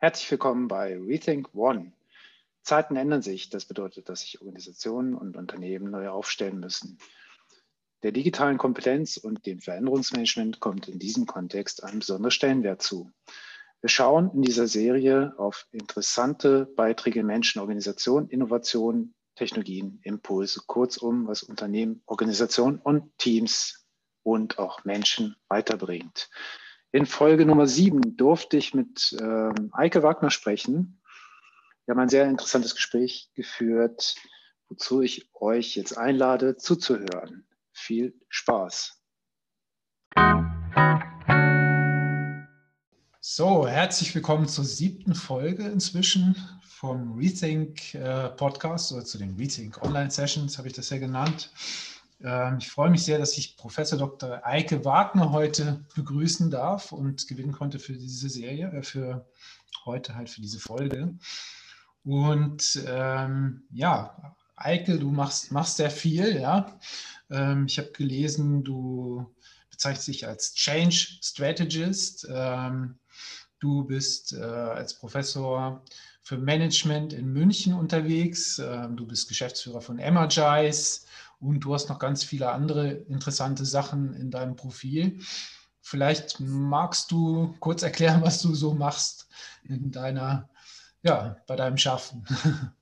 Herzlich willkommen bei Rethink One. Zeiten ändern sich. Das bedeutet, dass sich Organisationen und Unternehmen neu aufstellen müssen. Der digitalen Kompetenz und dem Veränderungsmanagement kommt in diesem Kontext ein besonderer Stellenwert zu. Wir schauen in dieser Serie auf interessante Beiträge Menschen, Organisationen, Innovationen, Technologien, Impulse, kurzum, was Unternehmen, Organisationen und Teams und auch Menschen weiterbringt. In Folge Nummer sieben durfte ich mit ähm, Eike Wagner sprechen. Wir haben ein sehr interessantes Gespräch geführt, wozu ich euch jetzt einlade, zuzuhören. Viel Spaß. So, herzlich willkommen zur siebten Folge inzwischen vom Rethink äh, Podcast oder zu den Rethink Online Sessions, habe ich das ja genannt. Ähm, ich freue mich sehr, dass ich Professor Dr. Eike Wagner heute begrüßen darf und gewinnen konnte für diese Serie, äh, für heute halt für diese Folge. Und ähm, ja, Eike, du machst, machst sehr viel, ja. Ähm, ich habe gelesen, du bezeichnest dich als Change Strategist. Ähm, du bist äh, als Professor für Management in München unterwegs. Ähm, du bist Geschäftsführer von Energize und du hast noch ganz viele andere interessante Sachen in deinem Profil. Vielleicht magst du kurz erklären, was du so machst in deiner, ja, bei deinem Schaffen.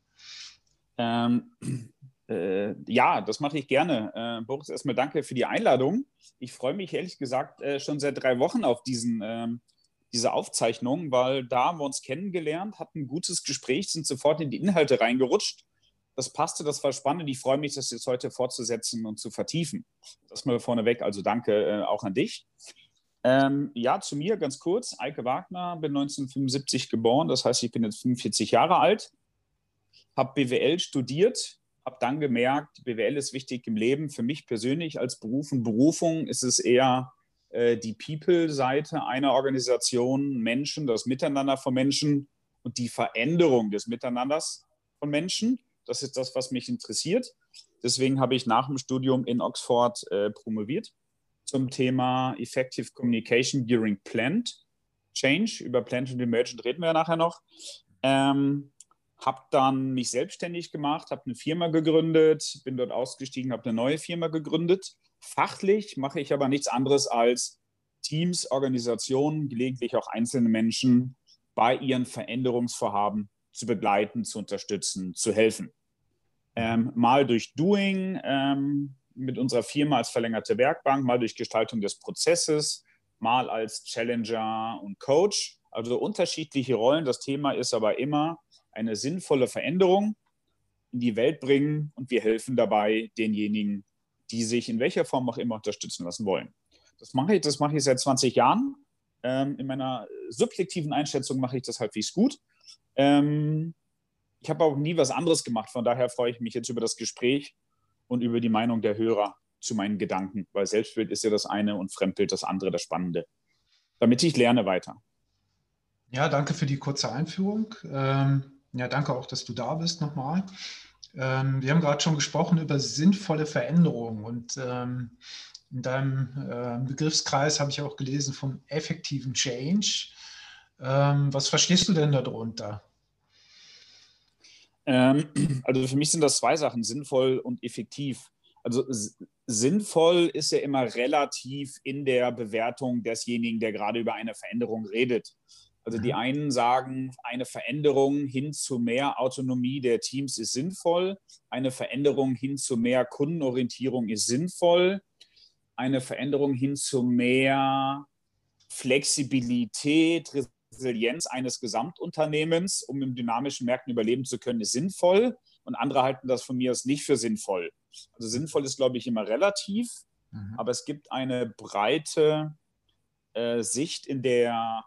Ähm, äh, ja, das mache ich gerne. Äh, Boris, erstmal danke für die Einladung. Ich freue mich ehrlich gesagt äh, schon seit drei Wochen auf diesen, ähm, diese Aufzeichnung, weil da haben wir uns kennengelernt, hatten ein gutes Gespräch, sind sofort in die Inhalte reingerutscht das passte, das war spannend. Ich freue mich, das jetzt heute fortzusetzen und zu vertiefen. Das mal vorneweg, also danke äh, auch an dich. Ähm, ja, zu mir ganz kurz. Eike Wagner, bin 1975 geboren, das heißt, ich bin jetzt 45 Jahre alt, habe BWL studiert, habe dann gemerkt, BWL ist wichtig im Leben. Für mich persönlich als Beruf und Berufung ist es eher äh, die People-Seite einer Organisation, Menschen, das Miteinander von Menschen und die Veränderung des Miteinanders von Menschen. Das ist das, was mich interessiert. Deswegen habe ich nach dem Studium in Oxford äh, promoviert zum Thema Effective Communication during Plant Change. Über Plant und Emergent reden wir ja nachher noch. Ähm, habe dann mich selbstständig gemacht, habe eine Firma gegründet, bin dort ausgestiegen, habe eine neue Firma gegründet. Fachlich mache ich aber nichts anderes als Teams, Organisationen, gelegentlich auch einzelne Menschen bei ihren Veränderungsvorhaben zu begleiten, zu unterstützen, zu helfen. Ähm, mal durch Doing ähm, mit unserer Firma als verlängerte Werkbank, mal durch Gestaltung des Prozesses, mal als Challenger und Coach. Also unterschiedliche Rollen. Das Thema ist aber immer eine sinnvolle Veränderung in die Welt bringen und wir helfen dabei denjenigen, die sich in welcher Form auch immer unterstützen lassen wollen. Das mache ich, das mache ich seit 20 Jahren. Ähm, in meiner subjektiven Einschätzung mache ich das halbwegs gut. Ähm, ich habe auch nie was anderes gemacht, von daher freue ich mich jetzt über das Gespräch und über die Meinung der Hörer zu meinen Gedanken, weil Selbstbild ist ja das eine und Fremdbild das andere, das Spannende. Damit ich lerne weiter. Ja, danke für die kurze Einführung. Ähm, ja, danke auch, dass du da bist nochmal. Ähm, wir haben gerade schon gesprochen über sinnvolle Veränderungen und ähm, in deinem äh, Begriffskreis habe ich auch gelesen vom effektiven Change. Ähm, was verstehst du denn darunter? Ähm, also für mich sind das zwei Sachen, sinnvoll und effektiv. Also sinnvoll ist ja immer relativ in der Bewertung desjenigen, der gerade über eine Veränderung redet. Also die mhm. einen sagen, eine Veränderung hin zu mehr Autonomie der Teams ist sinnvoll, eine Veränderung hin zu mehr Kundenorientierung ist sinnvoll, eine Veränderung hin zu mehr Flexibilität, Resilienz eines Gesamtunternehmens, um in dynamischen Märkten überleben zu können, ist sinnvoll. Und andere halten das von mir aus nicht für sinnvoll. Also sinnvoll ist, glaube ich, immer relativ, mhm. aber es gibt eine breite äh, Sicht in der,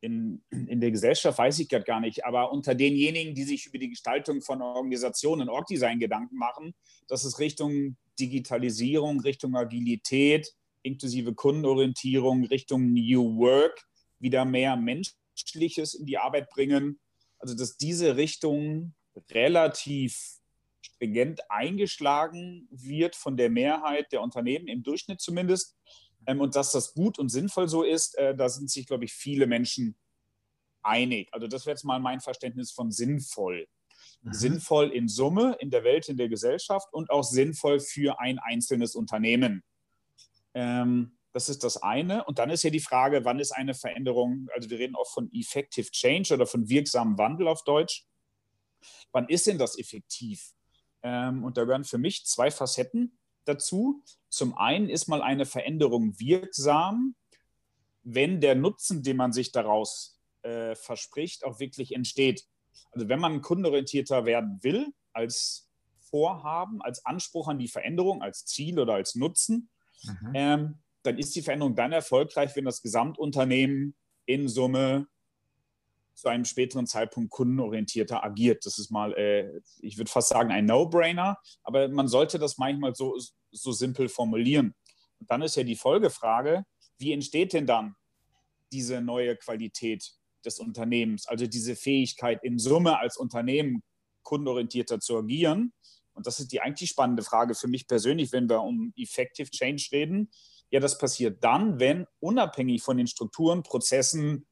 in, in der Gesellschaft, weiß ich gerade gar nicht, aber unter denjenigen, die sich über die Gestaltung von Organisationen, Orgdesign Gedanken machen, dass es Richtung Digitalisierung, Richtung Agilität, inklusive Kundenorientierung, Richtung New Work wieder mehr Menschliches in die Arbeit bringen. Also dass diese Richtung relativ stringent eingeschlagen wird von der Mehrheit der Unternehmen, im Durchschnitt zumindest. Ähm, und dass das gut und sinnvoll so ist, äh, da sind sich, glaube ich, viele Menschen einig. Also das wäre jetzt mal mein Verständnis von sinnvoll. Mhm. Sinnvoll in Summe, in der Welt, in der Gesellschaft und auch sinnvoll für ein einzelnes Unternehmen. Ähm, das ist das eine. Und dann ist ja die Frage, wann ist eine Veränderung, also wir reden auch von Effective Change oder von wirksamem Wandel auf Deutsch. Wann ist denn das effektiv? Ähm, und da gehören für mich zwei Facetten dazu. Zum einen ist mal eine Veränderung wirksam, wenn der Nutzen, den man sich daraus äh, verspricht, auch wirklich entsteht. Also wenn man kundenorientierter werden will, als Vorhaben, als Anspruch an die Veränderung, als Ziel oder als Nutzen, mhm. ähm, dann ist die Veränderung dann erfolgreich, wenn das Gesamtunternehmen in Summe zu einem späteren Zeitpunkt kundenorientierter agiert. Das ist mal, äh, ich würde fast sagen, ein No-Brainer, aber man sollte das manchmal so, so simpel formulieren. Und dann ist ja die Folgefrage, wie entsteht denn dann diese neue Qualität des Unternehmens, also diese Fähigkeit in Summe als Unternehmen kundenorientierter zu agieren? Und das ist die eigentlich spannende Frage für mich persönlich, wenn wir um Effective Change reden. Ja, das passiert dann, wenn unabhängig von den Strukturen, Prozessen,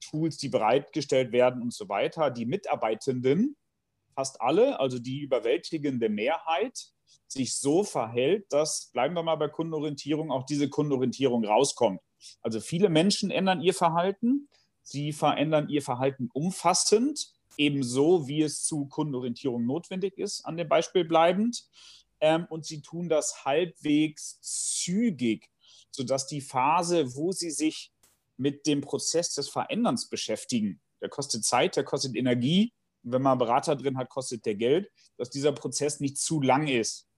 Tools, die bereitgestellt werden und so weiter, die Mitarbeitenden, fast alle, also die überwältigende Mehrheit, sich so verhält, dass, bleiben wir mal bei Kundenorientierung, auch diese Kundenorientierung rauskommt. Also viele Menschen ändern ihr Verhalten, sie verändern ihr Verhalten umfassend, ebenso wie es zu Kundenorientierung notwendig ist, an dem Beispiel bleibend. Ähm, und sie tun das halbwegs zügig, sodass die Phase, wo sie sich mit dem Prozess des Veränderns beschäftigen, der kostet Zeit, der kostet Energie, wenn man einen Berater drin hat, kostet der Geld, dass dieser Prozess nicht zu lang ist.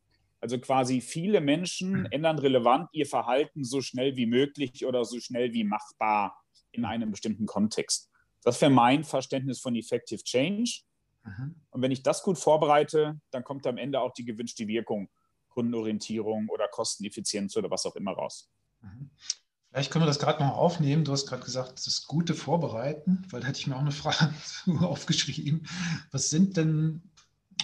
Also quasi viele Menschen hm. ändern relevant ihr Verhalten so schnell wie möglich oder so schnell wie machbar in einem bestimmten Kontext. Das wäre mein Verständnis von Effective Change. Mhm. Und wenn ich das gut vorbereite, dann kommt am Ende auch die gewünschte Wirkung, Kundenorientierung oder Kosteneffizienz oder was auch immer raus. Mhm. Vielleicht können wir das gerade noch aufnehmen. Du hast gerade gesagt, das gute Vorbereiten, weil da hätte ich mir auch eine Frage aufgeschrieben. Was sind denn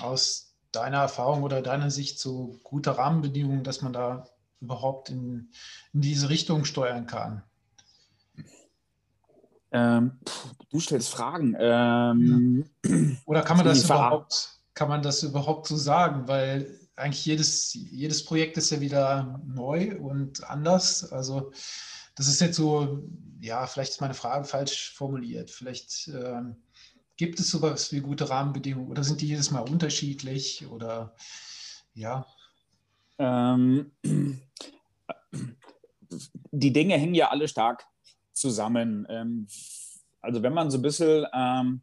aus deiner Erfahrung oder deiner Sicht so gute Rahmenbedingungen, dass man da überhaupt in, in diese Richtung steuern kann? Ähm, du stellst Fragen. Ähm, Oder kann man das überhaupt, kann man das überhaupt so sagen? Weil eigentlich jedes, jedes Projekt ist ja wieder neu und anders. Also das ist jetzt so, ja, vielleicht ist meine Frage falsch formuliert. Vielleicht ähm, gibt es sowas wie gute Rahmenbedingungen oder sind die jedes Mal unterschiedlich oder ja? Ähm, die Dinge hängen ja alle stark zusammen. Ähm, also wenn man so ein bisschen ähm,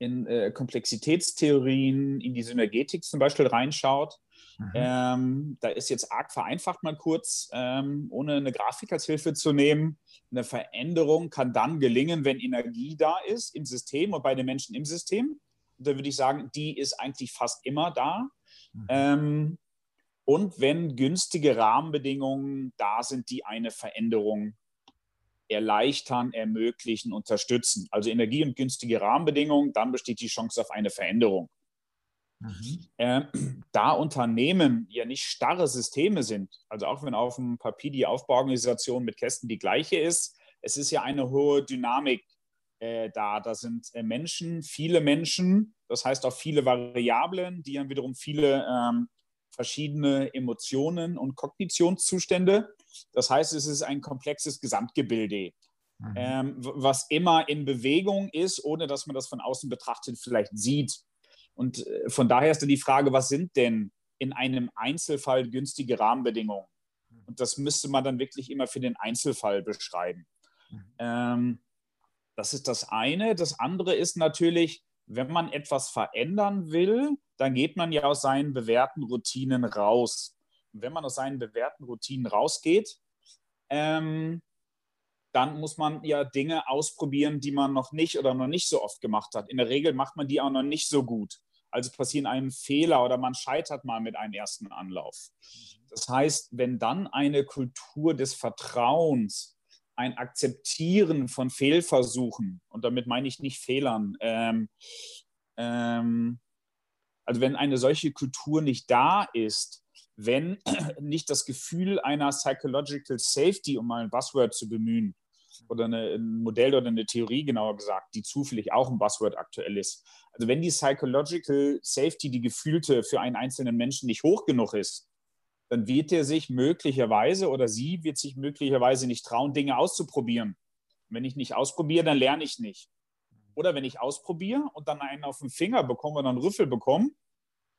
in äh, Komplexitätstheorien, in die Synergetik zum Beispiel reinschaut, mhm. ähm, da ist jetzt arg vereinfacht mal kurz, ähm, ohne eine Grafik als Hilfe zu nehmen. Eine Veränderung kann dann gelingen, wenn Energie da ist im System und bei den Menschen im System. Und da würde ich sagen, die ist eigentlich fast immer da. Mhm. Ähm, und wenn günstige Rahmenbedingungen da sind, die eine Veränderung erleichtern, ermöglichen, unterstützen. Also Energie und günstige Rahmenbedingungen, dann besteht die Chance auf eine Veränderung. Mhm. Äh, da Unternehmen ja nicht starre Systeme sind, also auch wenn auf dem Papier die Aufbauorganisation mit Kästen die gleiche ist, es ist ja eine hohe Dynamik äh, da. Da sind äh, Menschen, viele Menschen, das heißt auch viele Variablen, die dann wiederum viele ähm, verschiedene Emotionen und Kognitionszustände. Das heißt, es ist ein komplexes Gesamtgebilde, mhm. ähm, was immer in Bewegung ist, ohne dass man das von außen betrachtet vielleicht sieht. Und äh, von daher ist dann die Frage, was sind denn in einem Einzelfall günstige Rahmenbedingungen? Und das müsste man dann wirklich immer für den Einzelfall beschreiben. Mhm. Ähm, das ist das eine. Das andere ist natürlich, wenn man etwas verändern will, dann geht man ja aus seinen bewährten Routinen raus. Wenn man aus seinen bewährten Routinen rausgeht, ähm, dann muss man ja Dinge ausprobieren, die man noch nicht oder noch nicht so oft gemacht hat. In der Regel macht man die auch noch nicht so gut. Also passieren einem Fehler oder man scheitert mal mit einem ersten Anlauf. Das heißt, wenn dann eine Kultur des Vertrauens, ein Akzeptieren von Fehlversuchen, und damit meine ich nicht Fehlern, ähm, ähm, also wenn eine solche Kultur nicht da ist, wenn nicht das Gefühl einer Psychological Safety, um mal ein Buzzword zu bemühen, oder eine, ein Modell oder eine Theorie, genauer gesagt, die zufällig auch ein Buzzword aktuell ist. Also wenn die Psychological Safety, die gefühlte für einen einzelnen Menschen nicht hoch genug ist, dann wird er sich möglicherweise oder sie wird sich möglicherweise nicht trauen, Dinge auszuprobieren. Wenn ich nicht ausprobiere, dann lerne ich nicht. Oder wenn ich ausprobiere und dann einen auf den Finger bekomme oder einen Rüffel bekomme,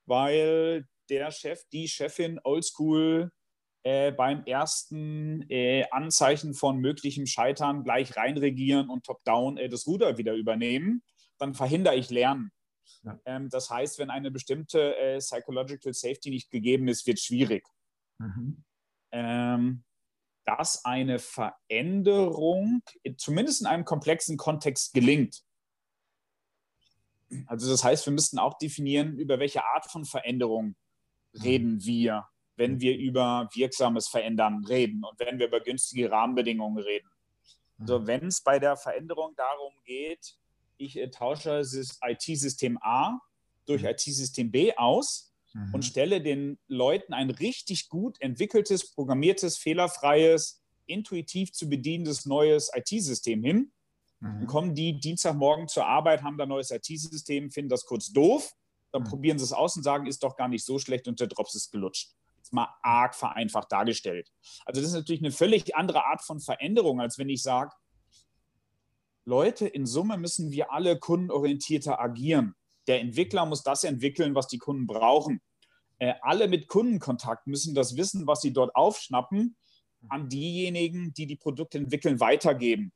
weil der Chef, die Chefin oldschool äh, beim ersten äh, Anzeichen von möglichem Scheitern gleich reinregieren und top-down äh, das Ruder wieder übernehmen, dann verhindere ich Lernen. Ja. Ähm, das heißt, wenn eine bestimmte äh, Psychological Safety nicht gegeben ist, wird es schwierig. Mhm. Ähm, dass eine Veränderung zumindest in einem komplexen Kontext gelingt. Also das heißt, wir müssten auch definieren, über welche Art von Veränderung reden wir, wenn wir über wirksames Verändern reden und wenn wir über günstige Rahmenbedingungen reden. Also mhm. wenn es bei der Veränderung darum geht, ich äh, tausche das IT-System A durch mhm. IT-System B aus mhm. und stelle den Leuten ein richtig gut entwickeltes, programmiertes, fehlerfreies, intuitiv zu bedienendes neues IT-System hin, mhm. dann kommen die Dienstagmorgen zur Arbeit, haben da ein neues IT-System, finden das kurz doof, dann mhm. probieren sie es aus und sagen, ist doch gar nicht so schlecht und der Drops ist gelutscht mal arg vereinfacht dargestellt. Also das ist natürlich eine völlig andere Art von Veränderung, als wenn ich sage, Leute, in Summe müssen wir alle kundenorientierter agieren. Der Entwickler muss das entwickeln, was die Kunden brauchen. Äh, alle mit Kundenkontakt müssen das Wissen, was sie dort aufschnappen, an diejenigen, die die Produkte entwickeln, weitergeben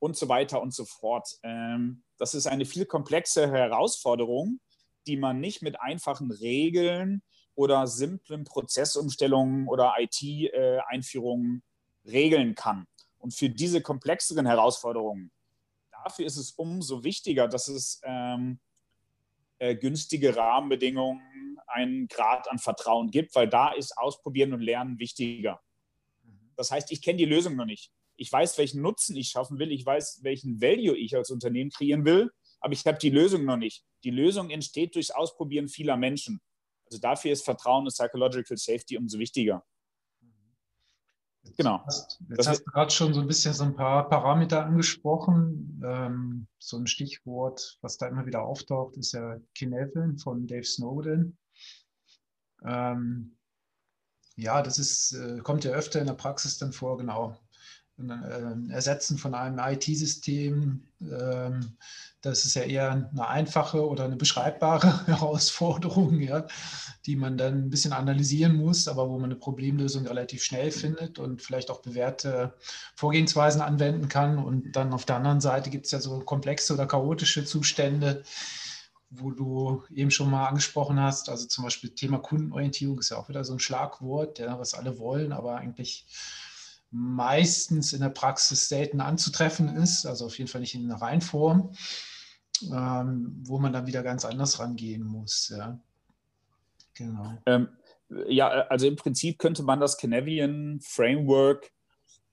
und so weiter und so fort. Ähm, das ist eine viel komplexe Herausforderung, die man nicht mit einfachen Regeln oder simplen Prozessumstellungen oder IT-Einführungen regeln kann. Und für diese komplexeren Herausforderungen, dafür ist es umso wichtiger, dass es ähm, äh, günstige Rahmenbedingungen, einen Grad an Vertrauen gibt, weil da ist Ausprobieren und Lernen wichtiger. Das heißt, ich kenne die Lösung noch nicht. Ich weiß, welchen Nutzen ich schaffen will. Ich weiß, welchen Value ich als Unternehmen kreieren will, aber ich habe die Lösung noch nicht. Die Lösung entsteht durchs Ausprobieren vieler Menschen. Also dafür ist Vertrauen und Psychological Safety umso wichtiger. Genau. Jetzt, jetzt hast du gerade schon so ein bisschen so ein paar Parameter angesprochen. Ähm, so ein Stichwort, was da immer wieder auftaucht, ist ja Kinevin von Dave Snowden. Ähm, ja, das ist, äh, kommt ja öfter in der Praxis dann vor, genau. Äh, Ersetzen von einem IT-System, ähm, das ist ja eher eine einfache oder eine beschreibbare Herausforderung, ja, die man dann ein bisschen analysieren muss, aber wo man eine Problemlösung relativ schnell findet und vielleicht auch bewährte Vorgehensweisen anwenden kann. Und dann auf der anderen Seite gibt es ja so komplexe oder chaotische Zustände, wo du eben schon mal angesprochen hast. Also zum Beispiel Thema Kundenorientierung ist ja auch wieder so ein Schlagwort, ja, was alle wollen, aber eigentlich meistens in der Praxis selten anzutreffen ist, also auf jeden Fall nicht in der Reinform ähm, wo man dann wieder ganz anders rangehen muss. Ja, genau. Ähm, ja also im Prinzip könnte man das Canavian Framework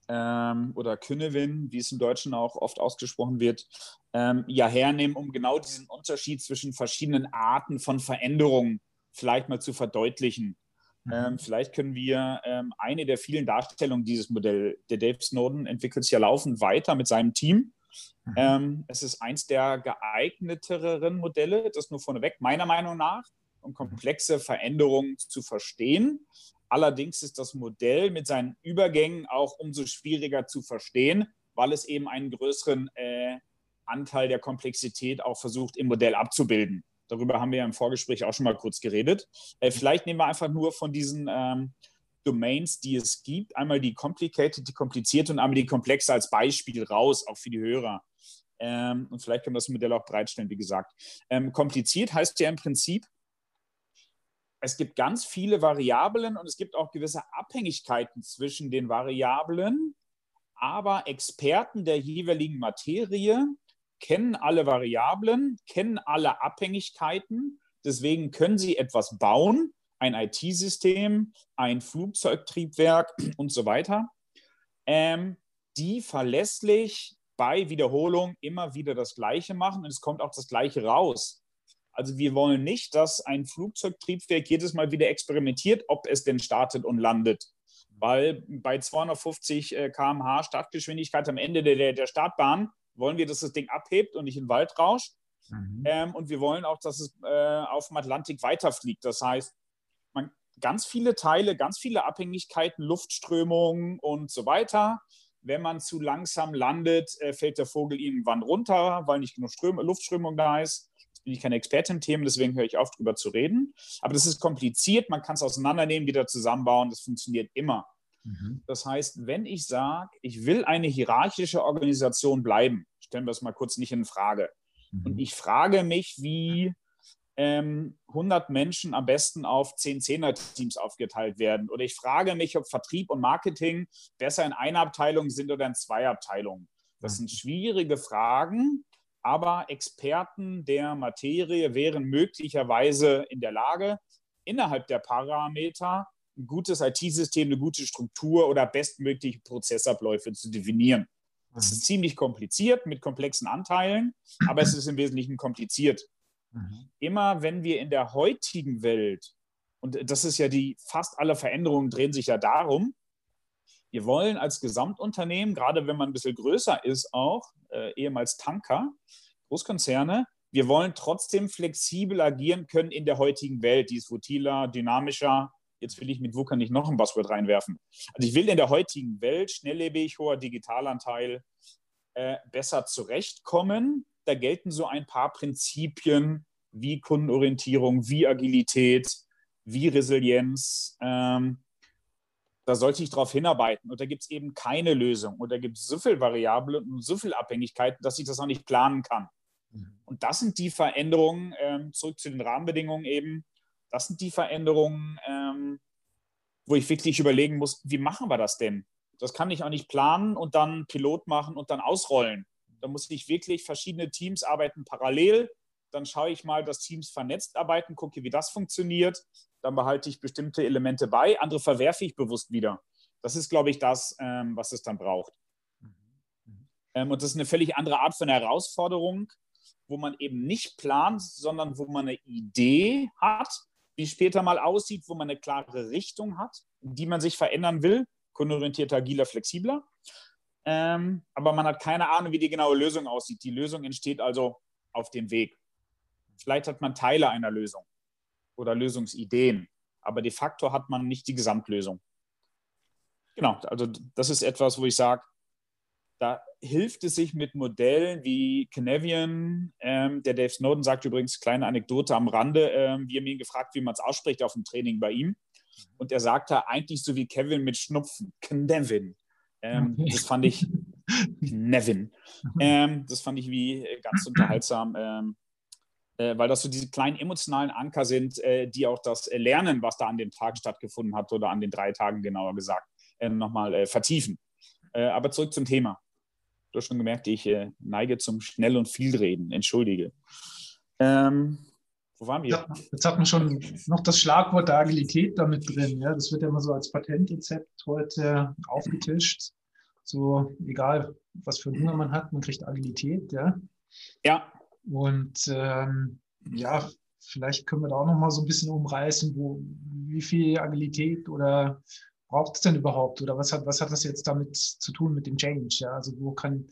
ähm, oder Künevin, wie es im Deutschen auch oft ausgesprochen wird, ähm, ja hernehmen, um genau diesen Unterschied zwischen verschiedenen Arten von Veränderungen vielleicht mal zu verdeutlichen. Mhm. Ähm, vielleicht können wir ähm, eine der vielen Darstellungen dieses Modells, der Dave Snowden entwickelt es ja laufend weiter mit seinem Team. Mhm. Ähm, es ist eins der geeigneteren Modelle, das nur vorneweg, meiner Meinung nach, um komplexe Veränderungen zu verstehen. Allerdings ist das Modell mit seinen Übergängen auch umso schwieriger zu verstehen, weil es eben einen größeren äh, Anteil der Komplexität auch versucht, im Modell abzubilden. Darüber haben wir ja im Vorgespräch auch schon mal kurz geredet. Äh, vielleicht nehmen wir einfach nur von diesen ähm, Domains, die es gibt. Einmal die complicated, die komplizierte und einmal die komplexe als Beispiel raus, auch für die Hörer. Ähm, und vielleicht können wir das Modell auch bereitstellen, wie gesagt. Ähm, kompliziert heißt ja im Prinzip, es gibt ganz viele Variablen und es gibt auch gewisse Abhängigkeiten zwischen den Variablen, aber Experten der jeweiligen Materie kennen alle Variablen, kennen alle Abhängigkeiten, deswegen können sie etwas bauen, ein IT-System, ein Flugzeugtriebwerk und so weiter, ähm, die verlässlich bei Wiederholung immer wieder das Gleiche machen und es kommt auch das Gleiche raus. Also wir wollen nicht, dass ein Flugzeugtriebwerk jedes Mal wieder experimentiert, ob es denn startet und landet. Weil bei 250 km/h Startgeschwindigkeit am Ende der, der Startbahn wollen wir, dass das Ding abhebt und nicht in den Wald rauscht. Mhm. Ähm, und wir wollen auch, dass es äh, auf dem Atlantik weiterfliegt. Das heißt, man, ganz viele Teile, ganz viele Abhängigkeiten, Luftströmungen und so weiter. Wenn man zu langsam landet, äh, fällt der Vogel irgendwann runter, weil nicht genug Ström Luftströmung da ist. Jetzt bin ich keine Expertin im Thema, deswegen höre ich auf, darüber zu reden. Aber das ist kompliziert, man kann es auseinandernehmen, wieder zusammenbauen, das funktioniert immer. Mhm. Das heißt, wenn ich sage, ich will eine hierarchische Organisation bleiben, stellen wir es mal kurz nicht in Frage. Mhm. Und ich frage mich, wie ähm, 100 Menschen am besten auf 10 Zehner-Teams aufgeteilt werden. Oder ich frage mich, ob Vertrieb und Marketing besser in einer Abteilung sind oder in zwei Abteilungen. Das sind schwierige Fragen, aber Experten der Materie wären möglicherweise in der Lage, innerhalb der Parameter ein gutes IT-System, eine gute Struktur oder bestmögliche Prozessabläufe zu definieren. Das ist mhm. ziemlich kompliziert mit komplexen Anteilen, aber es ist im Wesentlichen kompliziert. Mhm. Immer wenn wir in der heutigen Welt, und das ist ja die, fast alle Veränderungen drehen sich ja darum, wir wollen als Gesamtunternehmen, gerade wenn man ein bisschen größer ist, auch äh, ehemals Tanker, Großkonzerne, wir wollen trotzdem flexibel agieren können in der heutigen Welt. Die ist volatiler, dynamischer, Jetzt will ich mit VUCA nicht noch ein Buzzword reinwerfen. Also ich will in der heutigen Welt schnelllebig, hoher Digitalanteil äh, besser zurechtkommen. Da gelten so ein paar Prinzipien wie Kundenorientierung, wie Agilität, wie Resilienz. Ähm, da sollte ich darauf hinarbeiten. Und da gibt es eben keine Lösung. Und da gibt es so viele Variablen und so viele Abhängigkeiten, dass ich das auch nicht planen kann. Mhm. Und das sind die Veränderungen, ähm, zurück zu den Rahmenbedingungen eben, das sind die Veränderungen, ähm, wo ich wirklich überlegen muss, wie machen wir das denn? Das kann ich auch nicht planen und dann Pilot machen und dann ausrollen. Da muss ich wirklich verschiedene Teams arbeiten parallel. Dann schaue ich mal, dass Teams vernetzt arbeiten, gucke, wie das funktioniert. Dann behalte ich bestimmte Elemente bei, andere verwerfe ich bewusst wieder. Das ist, glaube ich, das, ähm, was es dann braucht. Ähm, und das ist eine völlig andere Art von Herausforderung, wo man eben nicht plant, sondern wo man eine Idee hat wie später mal aussieht, wo man eine klare Richtung hat, die man sich verändern will, kundenorientierter, agiler, flexibler. Ähm, aber man hat keine Ahnung, wie die genaue Lösung aussieht. Die Lösung entsteht also auf dem Weg. Vielleicht hat man Teile einer Lösung oder Lösungsideen, aber de facto hat man nicht die Gesamtlösung. Genau, also das ist etwas, wo ich sage, da hilft es sich mit Modellen wie Canavian. Ähm, der Dave Snowden sagt übrigens, kleine Anekdote am Rande, ähm, wir haben ihn gefragt, wie man es ausspricht auf dem Training bei ihm. Und er sagte eigentlich so wie Kevin mit Schnupfen, Knevin. Ähm, okay. Das fand ich, Nevin. Ähm, das fand ich wie äh, ganz unterhaltsam, ähm, äh, weil das so diese kleinen emotionalen Anker sind, äh, die auch das Lernen, was da an dem Tag stattgefunden hat oder an den drei Tagen genauer gesagt, äh, nochmal äh, vertiefen. Äh, aber zurück zum Thema. Du hast schon gemerkt, ich äh, neige zum Schnell- und Vielreden. Entschuldige. Ähm, wo waren wir? Jetzt hat man schon noch das Schlagwort der Agilität damit drin. Ja? Das wird ja immer so als Patentrezept heute aufgetischt. So, egal, was für Hunger man hat, man kriegt Agilität. Ja. ja. Und ähm, ja, vielleicht können wir da auch noch mal so ein bisschen umreißen, wo, wie viel Agilität oder braucht es denn überhaupt? Oder was hat, was hat das jetzt damit zu tun mit dem Change? Ja? Also wo kann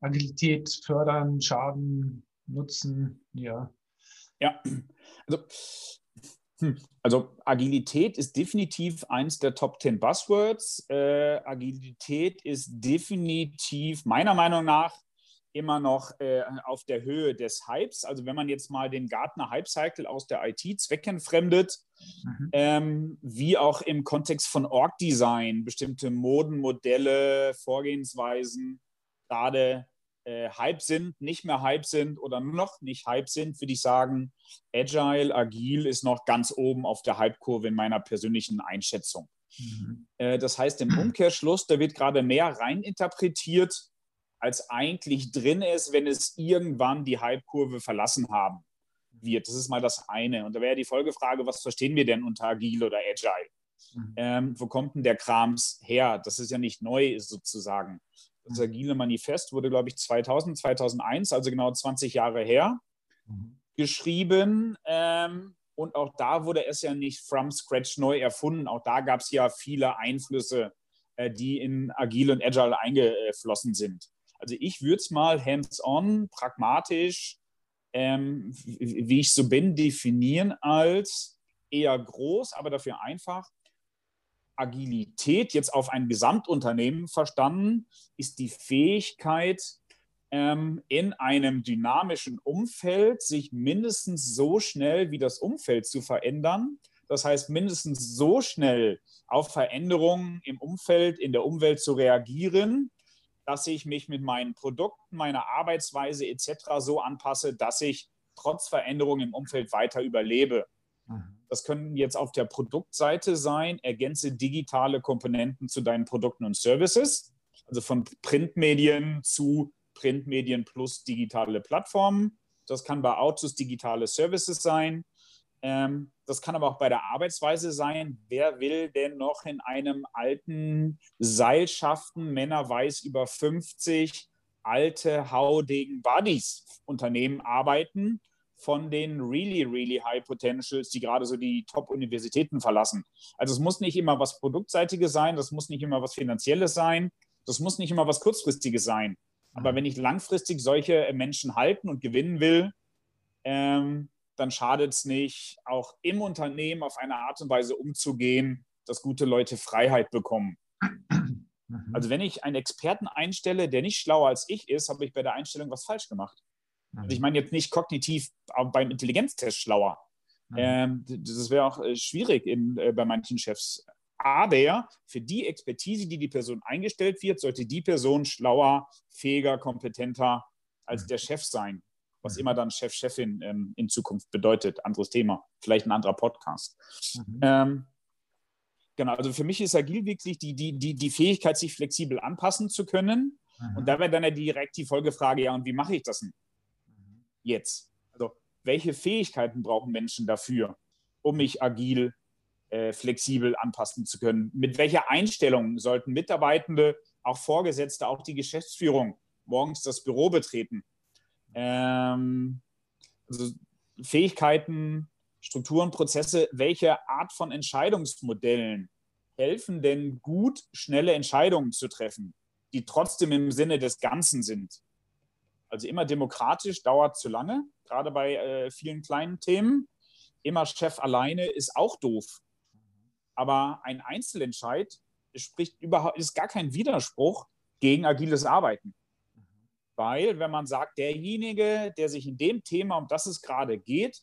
Agilität fördern, Schaden, Nutzen? Ja. Ja, also, hm, also Agilität ist definitiv eins der Top 10 Buzzwords. Äh, Agilität ist definitiv meiner Meinung nach immer noch äh, auf der Höhe des Hypes. Also wenn man jetzt mal den Gartner Hype Cycle aus der IT zweckentfremdet, mhm. ähm, wie auch im Kontext von Org-Design, bestimmte Moden, Modelle, Vorgehensweisen gerade äh, Hype sind, nicht mehr Hype sind oder noch nicht Hype sind, würde ich sagen, Agile, Agil ist noch ganz oben auf der Hype-Kurve in meiner persönlichen Einschätzung. Mhm. Äh, das heißt, im Umkehrschluss, da wird gerade mehr reininterpretiert, als eigentlich drin ist, wenn es irgendwann die Hype-Kurve verlassen haben wird. Das ist mal das eine. Und da wäre die Folgefrage, was verstehen wir denn unter Agile oder Agile? Mhm. Ähm, wo kommt denn der Krams her? Das ist ja nicht neu sozusagen. Das mhm. Agile Manifest wurde, glaube ich, 2000, 2001, also genau 20 Jahre her, mhm. geschrieben. Ähm, Und auch da wurde es ja nicht from scratch neu erfunden. Auch da gab es ja viele Einflüsse, äh, die in Agile und Agile eingeflossen sind. Also ich würde es mal hands-on, pragmatisch, ähm, wie ich so bin, definieren als eher groß, aber dafür einfach. Agilität jetzt auf ein Gesamtunternehmen verstanden, ist die Fähigkeit, ähm, in einem dynamischen Umfeld sich mindestens so schnell wie das Umfeld zu verändern. Das heißt, mindestens so schnell auf Veränderungen im Umfeld, in der Umwelt zu reagieren, dass ich mich mit meinen Produkten, meiner Arbeitsweise etc. so anpasse, dass ich trotz Veränderungen im Umfeld weiter überlebe. Mhm. Das können jetzt auf der Produktseite sein, ergänze digitale Komponenten zu deinen Produkten und Services, also von Printmedien zu Printmedien plus digitale Plattformen. Das kann bei Autos digitale Services sein. Ähm, das kann aber auch bei der Arbeitsweise sein. Wer will denn noch in einem alten Seilschaften, Männer weiß über 50, alte haudegen Buddies Unternehmen arbeiten, von den really, really high potentials, die gerade so die Top-Universitäten verlassen. Also es muss nicht immer was Produktseitiges sein, das muss nicht immer was Finanzielles sein, das muss nicht immer was Kurzfristiges sein. Aber wenn ich langfristig solche Menschen halten und gewinnen will, ähm, dann schadet es nicht, auch im Unternehmen auf eine Art und Weise umzugehen, dass gute Leute Freiheit bekommen. Mhm. Also wenn ich einen Experten einstelle, der nicht schlauer als ich ist, habe ich bei der Einstellung was falsch gemacht. Also ich mhm. meine jetzt nicht kognitiv beim Intelligenztest schlauer. Mhm. Ähm, das wäre auch äh, schwierig in, äh, bei manchen Chefs. Aber für die Expertise, die die Person eingestellt wird, sollte die Person schlauer, fähiger, kompetenter als der Chef sein was mhm. immer dann Chef, Chefin ähm, in Zukunft bedeutet. Anderes Thema, vielleicht ein anderer Podcast. Mhm. Ähm, genau, also für mich ist agil wirklich die, die, die, die Fähigkeit, sich flexibel anpassen zu können. Mhm. Und da wäre dann ja direkt die Folgefrage, ja, und wie mache ich das denn mhm. jetzt? Also, welche Fähigkeiten brauchen Menschen dafür, um mich agil, äh, flexibel anpassen zu können? Mit welcher Einstellung sollten Mitarbeitende, auch Vorgesetzte, auch die Geschäftsführung morgens das Büro betreten? Ähm, also Fähigkeiten, Strukturen, Prozesse, welche Art von Entscheidungsmodellen helfen denn gut, schnelle Entscheidungen zu treffen, die trotzdem im Sinne des Ganzen sind. Also immer demokratisch dauert zu lange, gerade bei äh, vielen kleinen Themen. Immer Chef alleine ist auch doof. Aber ein Einzelentscheid spricht überhaupt, ist gar kein Widerspruch gegen agiles Arbeiten. Weil, wenn man sagt, derjenige, der sich in dem Thema, um das es gerade geht,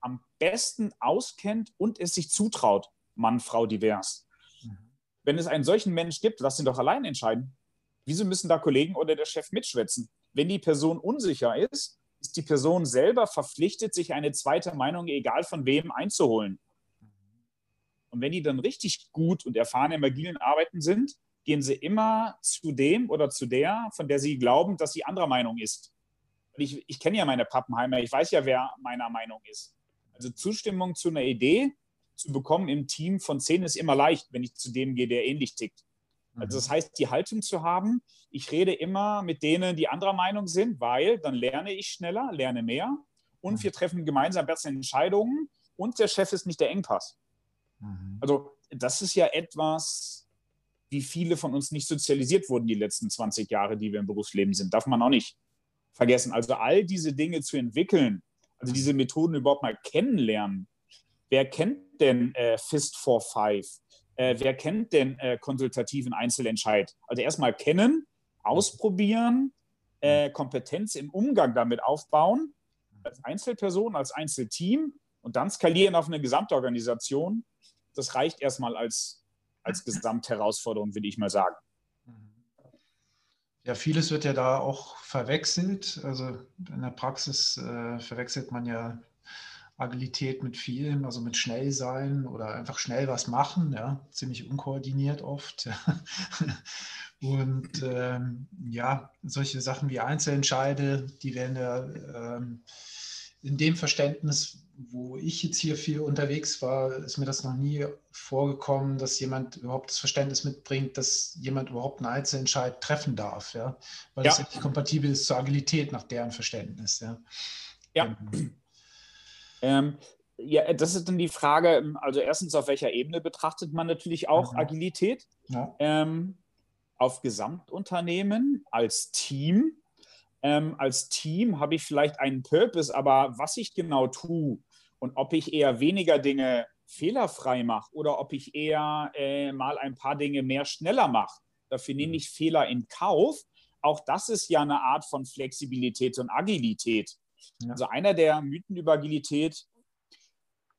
am besten auskennt und es sich zutraut, Mann, Frau divers. Mhm. Wenn es einen solchen Mensch gibt, lass ihn doch allein entscheiden. Wieso müssen da Kollegen oder der Chef mitschwätzen? Wenn die Person unsicher ist, ist die Person selber verpflichtet, sich eine zweite Meinung, egal von wem, einzuholen. Und wenn die dann richtig gut und erfahren im agilen Arbeiten sind, gehen sie immer zu dem oder zu der, von der sie glauben, dass sie anderer Meinung ist. Ich, ich kenne ja meine Pappenheimer, ich weiß ja, wer meiner Meinung ist. Also Zustimmung zu einer Idee zu bekommen im Team von zehn ist immer leicht, wenn ich zu dem gehe, der ähnlich tickt. Also das mhm. heißt, die Haltung zu haben, ich rede immer mit denen, die anderer Meinung sind, weil dann lerne ich schneller, lerne mehr und mhm. wir treffen gemeinsam bessere Entscheidungen und der Chef ist nicht der Engpass. Mhm. Also das ist ja etwas, wie viele von uns nicht sozialisiert wurden die letzten 20 Jahre, die wir im Berufsleben sind. Darf man auch nicht vergessen. Also all diese Dinge zu entwickeln, also diese Methoden überhaupt mal kennenlernen. Wer kennt denn äh, Fist for Five? Äh, wer kennt denn äh, konsultativen Einzelentscheid? Also erstmal kennen, ausprobieren, äh, Kompetenz im Umgang damit aufbauen, als Einzelperson, als Einzelteam und dann skalieren auf eine Gesamtorganisation. Das reicht erstmal als als Gesamtherausforderung, will ich mal sagen. Ja, vieles wird ja da auch verwechselt. Also in der Praxis äh, verwechselt man ja Agilität mit vielem, also mit schnell sein oder einfach schnell was machen, ja, ziemlich unkoordiniert oft. Und ähm, ja, solche Sachen wie Einzelentscheide, die werden ja ähm, in dem Verständnis wo ich jetzt hier viel unterwegs war, ist mir das noch nie vorgekommen, dass jemand überhaupt das Verständnis mitbringt, dass jemand überhaupt einen Einzelentscheid treffen darf, ja, weil ja. das nicht kompatibel ist zur Agilität nach deren Verständnis, ja. Ja. Ähm, Ja, das ist dann die Frage, also erstens, auf welcher Ebene betrachtet man natürlich auch mhm. Agilität? Ja. Ähm, auf Gesamtunternehmen, als Team. Ähm, als Team habe ich vielleicht einen Purpose, aber was ich genau tue und ob ich eher weniger Dinge fehlerfrei mache oder ob ich eher äh, mal ein paar Dinge mehr schneller mache, dafür nehme mhm. ich Fehler in Kauf. Auch das ist ja eine Art von Flexibilität und Agilität. Ja. Also einer der Mythen über Agilität,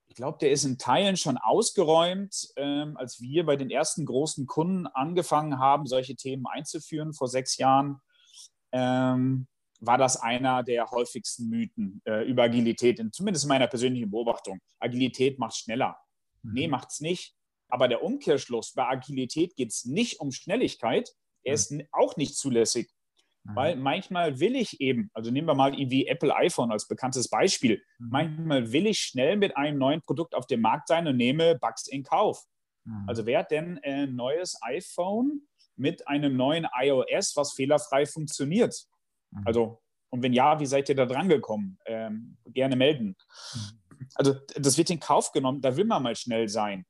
ich glaube, der ist in Teilen schon ausgeräumt, ähm, als wir bei den ersten großen Kunden angefangen haben, solche Themen einzuführen vor sechs Jahren. Ähm, war das einer der häufigsten Mythen äh, über Agilität, in, zumindest in meiner persönlichen Beobachtung. Agilität macht schneller. Mhm. Nee, macht es nicht. Aber der Umkehrschluss, bei Agilität geht es nicht um Schnelligkeit. Er mhm. ist auch nicht zulässig. Mhm. Weil manchmal will ich eben, also nehmen wir mal wie Apple iPhone als bekanntes Beispiel, mhm. manchmal will ich schnell mit einem neuen Produkt auf dem Markt sein und nehme Bugs in Kauf. Mhm. Also wer hat denn ein neues iPhone mit einem neuen iOS, was fehlerfrei funktioniert? Mhm. Also, und wenn ja, wie seid ihr da dran gekommen? Ähm, gerne melden. Mhm. Also, das wird in Kauf genommen, da will man mal schnell sein.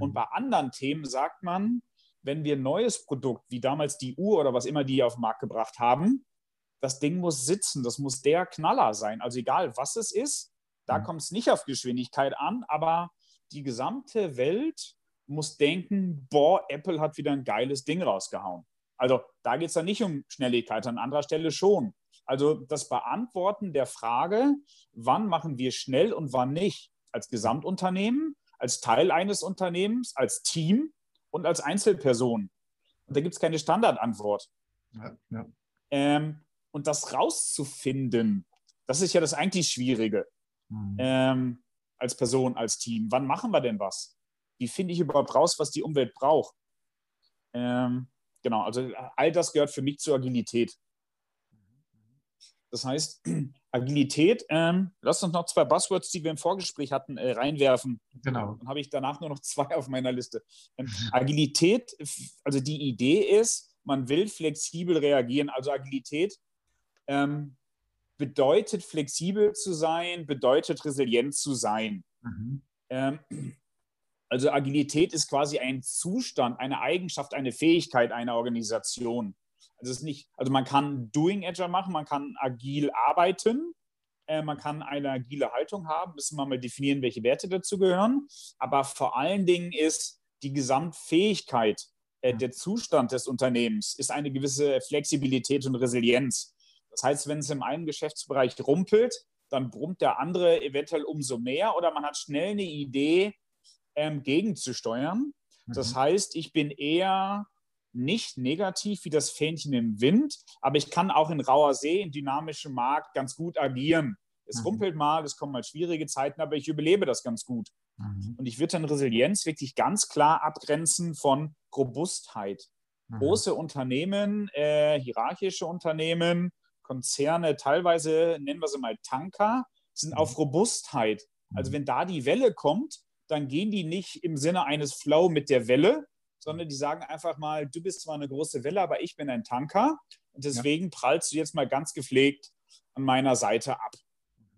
Und mhm. bei anderen Themen sagt man, wenn wir ein neues Produkt, wie damals die Uhr oder was immer die auf den Markt gebracht haben, das Ding muss sitzen, das muss der Knaller sein. Also egal, was es ist, da kommt es nicht auf Geschwindigkeit an, aber die gesamte Welt muss denken, boah, Apple hat wieder ein geiles Ding rausgehauen. Also da geht es dann nicht um Schnelligkeit, an anderer Stelle schon. Also das Beantworten der Frage, wann machen wir schnell und wann nicht, als Gesamtunternehmen, als Teil eines Unternehmens, als Team und als Einzelperson. Und da gibt es keine Standardantwort. Ja, ja. Ähm, und das rauszufinden, das ist ja das eigentlich Schwierige mhm. ähm, als Person, als Team. Wann machen wir denn was? Wie finde ich überhaupt raus, was die Umwelt braucht? Ähm, genau, also all das gehört für mich zur Agilität. Das heißt, Agilität, ähm, lass uns noch zwei Buzzwords, die wir im Vorgespräch hatten, äh, reinwerfen. Genau. Dann habe ich danach nur noch zwei auf meiner Liste. Ähm, Agilität, also die Idee ist, man will flexibel reagieren. Also Agilität ähm, bedeutet flexibel zu sein, bedeutet resilient zu sein. Mhm. Also Agilität ist quasi ein Zustand, eine Eigenschaft, eine Fähigkeit einer Organisation. Also, es ist nicht, also man kann Doing Agile machen, man kann agil arbeiten, äh, man kann eine agile Haltung haben, müssen wir mal definieren, welche Werte dazu gehören. Aber vor allen Dingen ist die Gesamtfähigkeit, äh, der Zustand des Unternehmens, ist eine gewisse Flexibilität und Resilienz. Das heißt, wenn es in einem Geschäftsbereich rumpelt, dann brummt der andere eventuell umso mehr oder man hat schnell eine Idee, ähm, gegenzusteuern. Das mhm. heißt, ich bin eher nicht negativ wie das Fähnchen im Wind, aber ich kann auch in rauer See, in dynamischem Markt ganz gut agieren. Es mhm. rumpelt mal, es kommen mal schwierige Zeiten, aber ich überlebe das ganz gut. Mhm. Und ich würde dann Resilienz wirklich ganz klar abgrenzen von Robustheit. Mhm. Große Unternehmen, äh, hierarchische Unternehmen, Konzerne, teilweise nennen wir sie mal Tanker, sind auf mhm. Robustheit. Also mhm. wenn da die Welle kommt, dann gehen die nicht im Sinne eines Flow mit der Welle, sondern die sagen einfach mal, du bist zwar eine große Welle, aber ich bin ein Tanker und deswegen ja. prallst du jetzt mal ganz gepflegt an meiner Seite ab.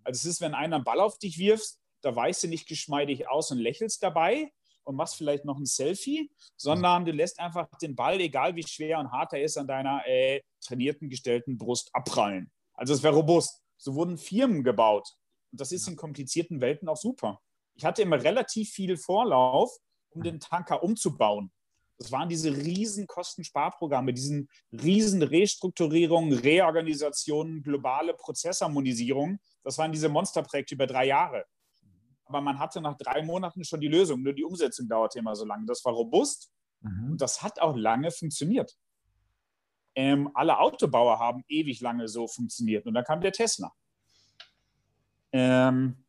Also es ist, wenn einer einen Ball auf dich wirft, da weichst du nicht geschmeidig aus und lächelst dabei und machst vielleicht noch ein Selfie, sondern du lässt einfach den Ball, egal wie schwer und hart er ist, an deiner äh, trainierten, gestellten Brust abprallen. Also es wäre robust. So wurden Firmen gebaut. Und das ist in komplizierten Welten auch super. Ich hatte immer relativ viel Vorlauf, um den Tanker umzubauen. Das waren diese riesen Kostensparprogramme, diesen riesen Restrukturierungen, Reorganisationen, globale Prozessharmonisierung. Das waren diese Monsterprojekte über drei Jahre. Aber man hatte nach drei Monaten schon die Lösung, nur die Umsetzung dauerte immer so lange. Das war robust mhm. und das hat auch lange funktioniert. Ähm, alle Autobauer haben ewig lange so funktioniert und dann kam der Tesla. Ähm,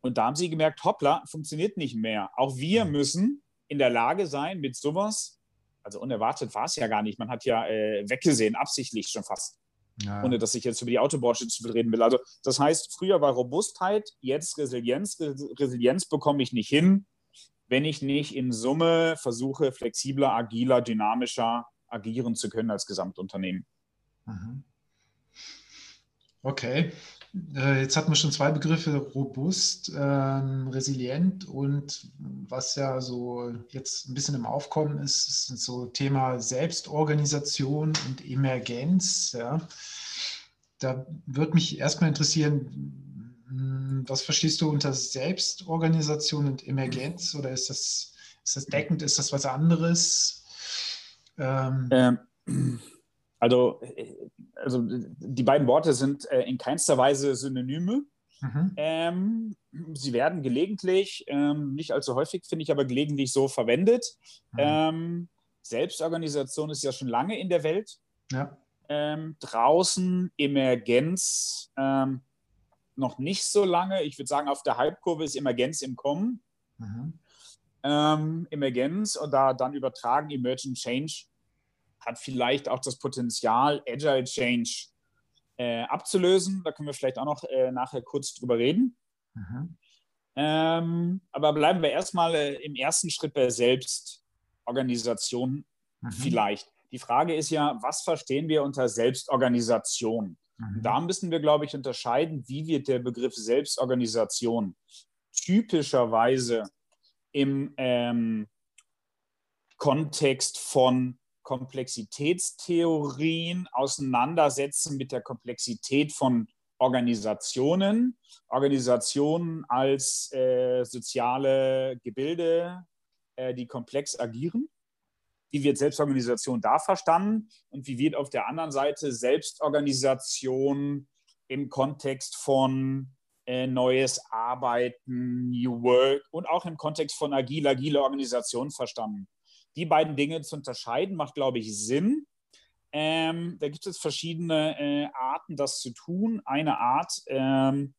und da haben sie gemerkt, hoppla, funktioniert nicht mehr. Auch wir mhm. müssen in der Lage sein, mit sowas, also unerwartet war es ja gar nicht, man hat ja äh, weggesehen, absichtlich schon fast. Ja. Ohne dass ich jetzt über die Autobranche zu viel reden will. Also, das heißt, früher war Robustheit, jetzt Resilienz. Resilienz bekomme ich nicht hin, wenn ich nicht in Summe versuche, flexibler, agiler, dynamischer agieren zu können als Gesamtunternehmen. Mhm. Okay. Äh, jetzt hatten wir schon zwei Begriffe, robust, ähm, resilient und was ja so jetzt ein bisschen im Aufkommen ist, ist so Thema Selbstorganisation und Emergenz. Ja. Da würde mich erstmal interessieren, hm, was verstehst du unter Selbstorganisation und Emergenz oder ist das, ist das deckend, ist das was anderes? Ähm, ähm also, äh, also die beiden Worte sind äh, in keinster Weise Synonyme. Mhm. Ähm, sie werden gelegentlich, ähm, nicht allzu häufig, finde ich, aber gelegentlich so verwendet. Mhm. Ähm, Selbstorganisation ist ja schon lange in der Welt. Ja. Ähm, draußen Emergenz ähm, noch nicht so lange. Ich würde sagen, auf der Halbkurve ist Emergenz im Kommen. Mhm. Ähm, Emergenz und da dann übertragen Emergent Change hat vielleicht auch das Potenzial, Agile Change äh, abzulösen. Da können wir vielleicht auch noch äh, nachher kurz drüber reden. Mhm. Ähm, aber bleiben wir erstmal äh, im ersten Schritt bei Selbstorganisation mhm. vielleicht. Die Frage ist ja, was verstehen wir unter Selbstorganisation? Mhm. Da müssen wir, glaube ich, unterscheiden, wie wird der Begriff Selbstorganisation typischerweise im ähm, Kontext von Komplexitätstheorien auseinandersetzen mit der Komplexität von Organisationen. Organisationen als äh, soziale Gebilde, äh, die komplex agieren. Wie wird Selbstorganisation da verstanden und wie wird auf der anderen Seite Selbstorganisation im Kontext von äh, neues Arbeiten, New Work und auch im Kontext von agil, agile Organisation verstanden? Die beiden Dinge zu unterscheiden, macht, glaube ich, Sinn. Ähm, da gibt es verschiedene äh, Arten, das zu tun. Eine Art, ähm,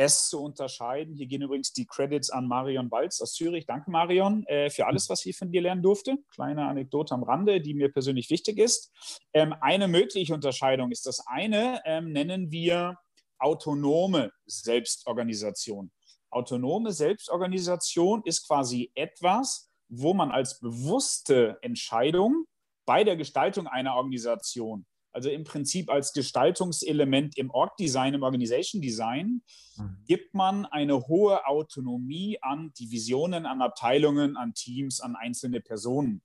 es zu unterscheiden. Hier gehen übrigens die Credits an Marion Walz aus Zürich. Danke, Marion, äh, für alles, was ich von dir lernen durfte. Kleine Anekdote am Rande, die mir persönlich wichtig ist. Ähm, eine mögliche Unterscheidung ist das eine, ähm, nennen wir autonome Selbstorganisation. Autonome Selbstorganisation ist quasi etwas, wo man als bewusste Entscheidung bei der Gestaltung einer Organisation, also im Prinzip als Gestaltungselement im Org-Design, im Organization Design, mhm. gibt man eine hohe Autonomie an Divisionen, an Abteilungen, an Teams, an einzelne Personen.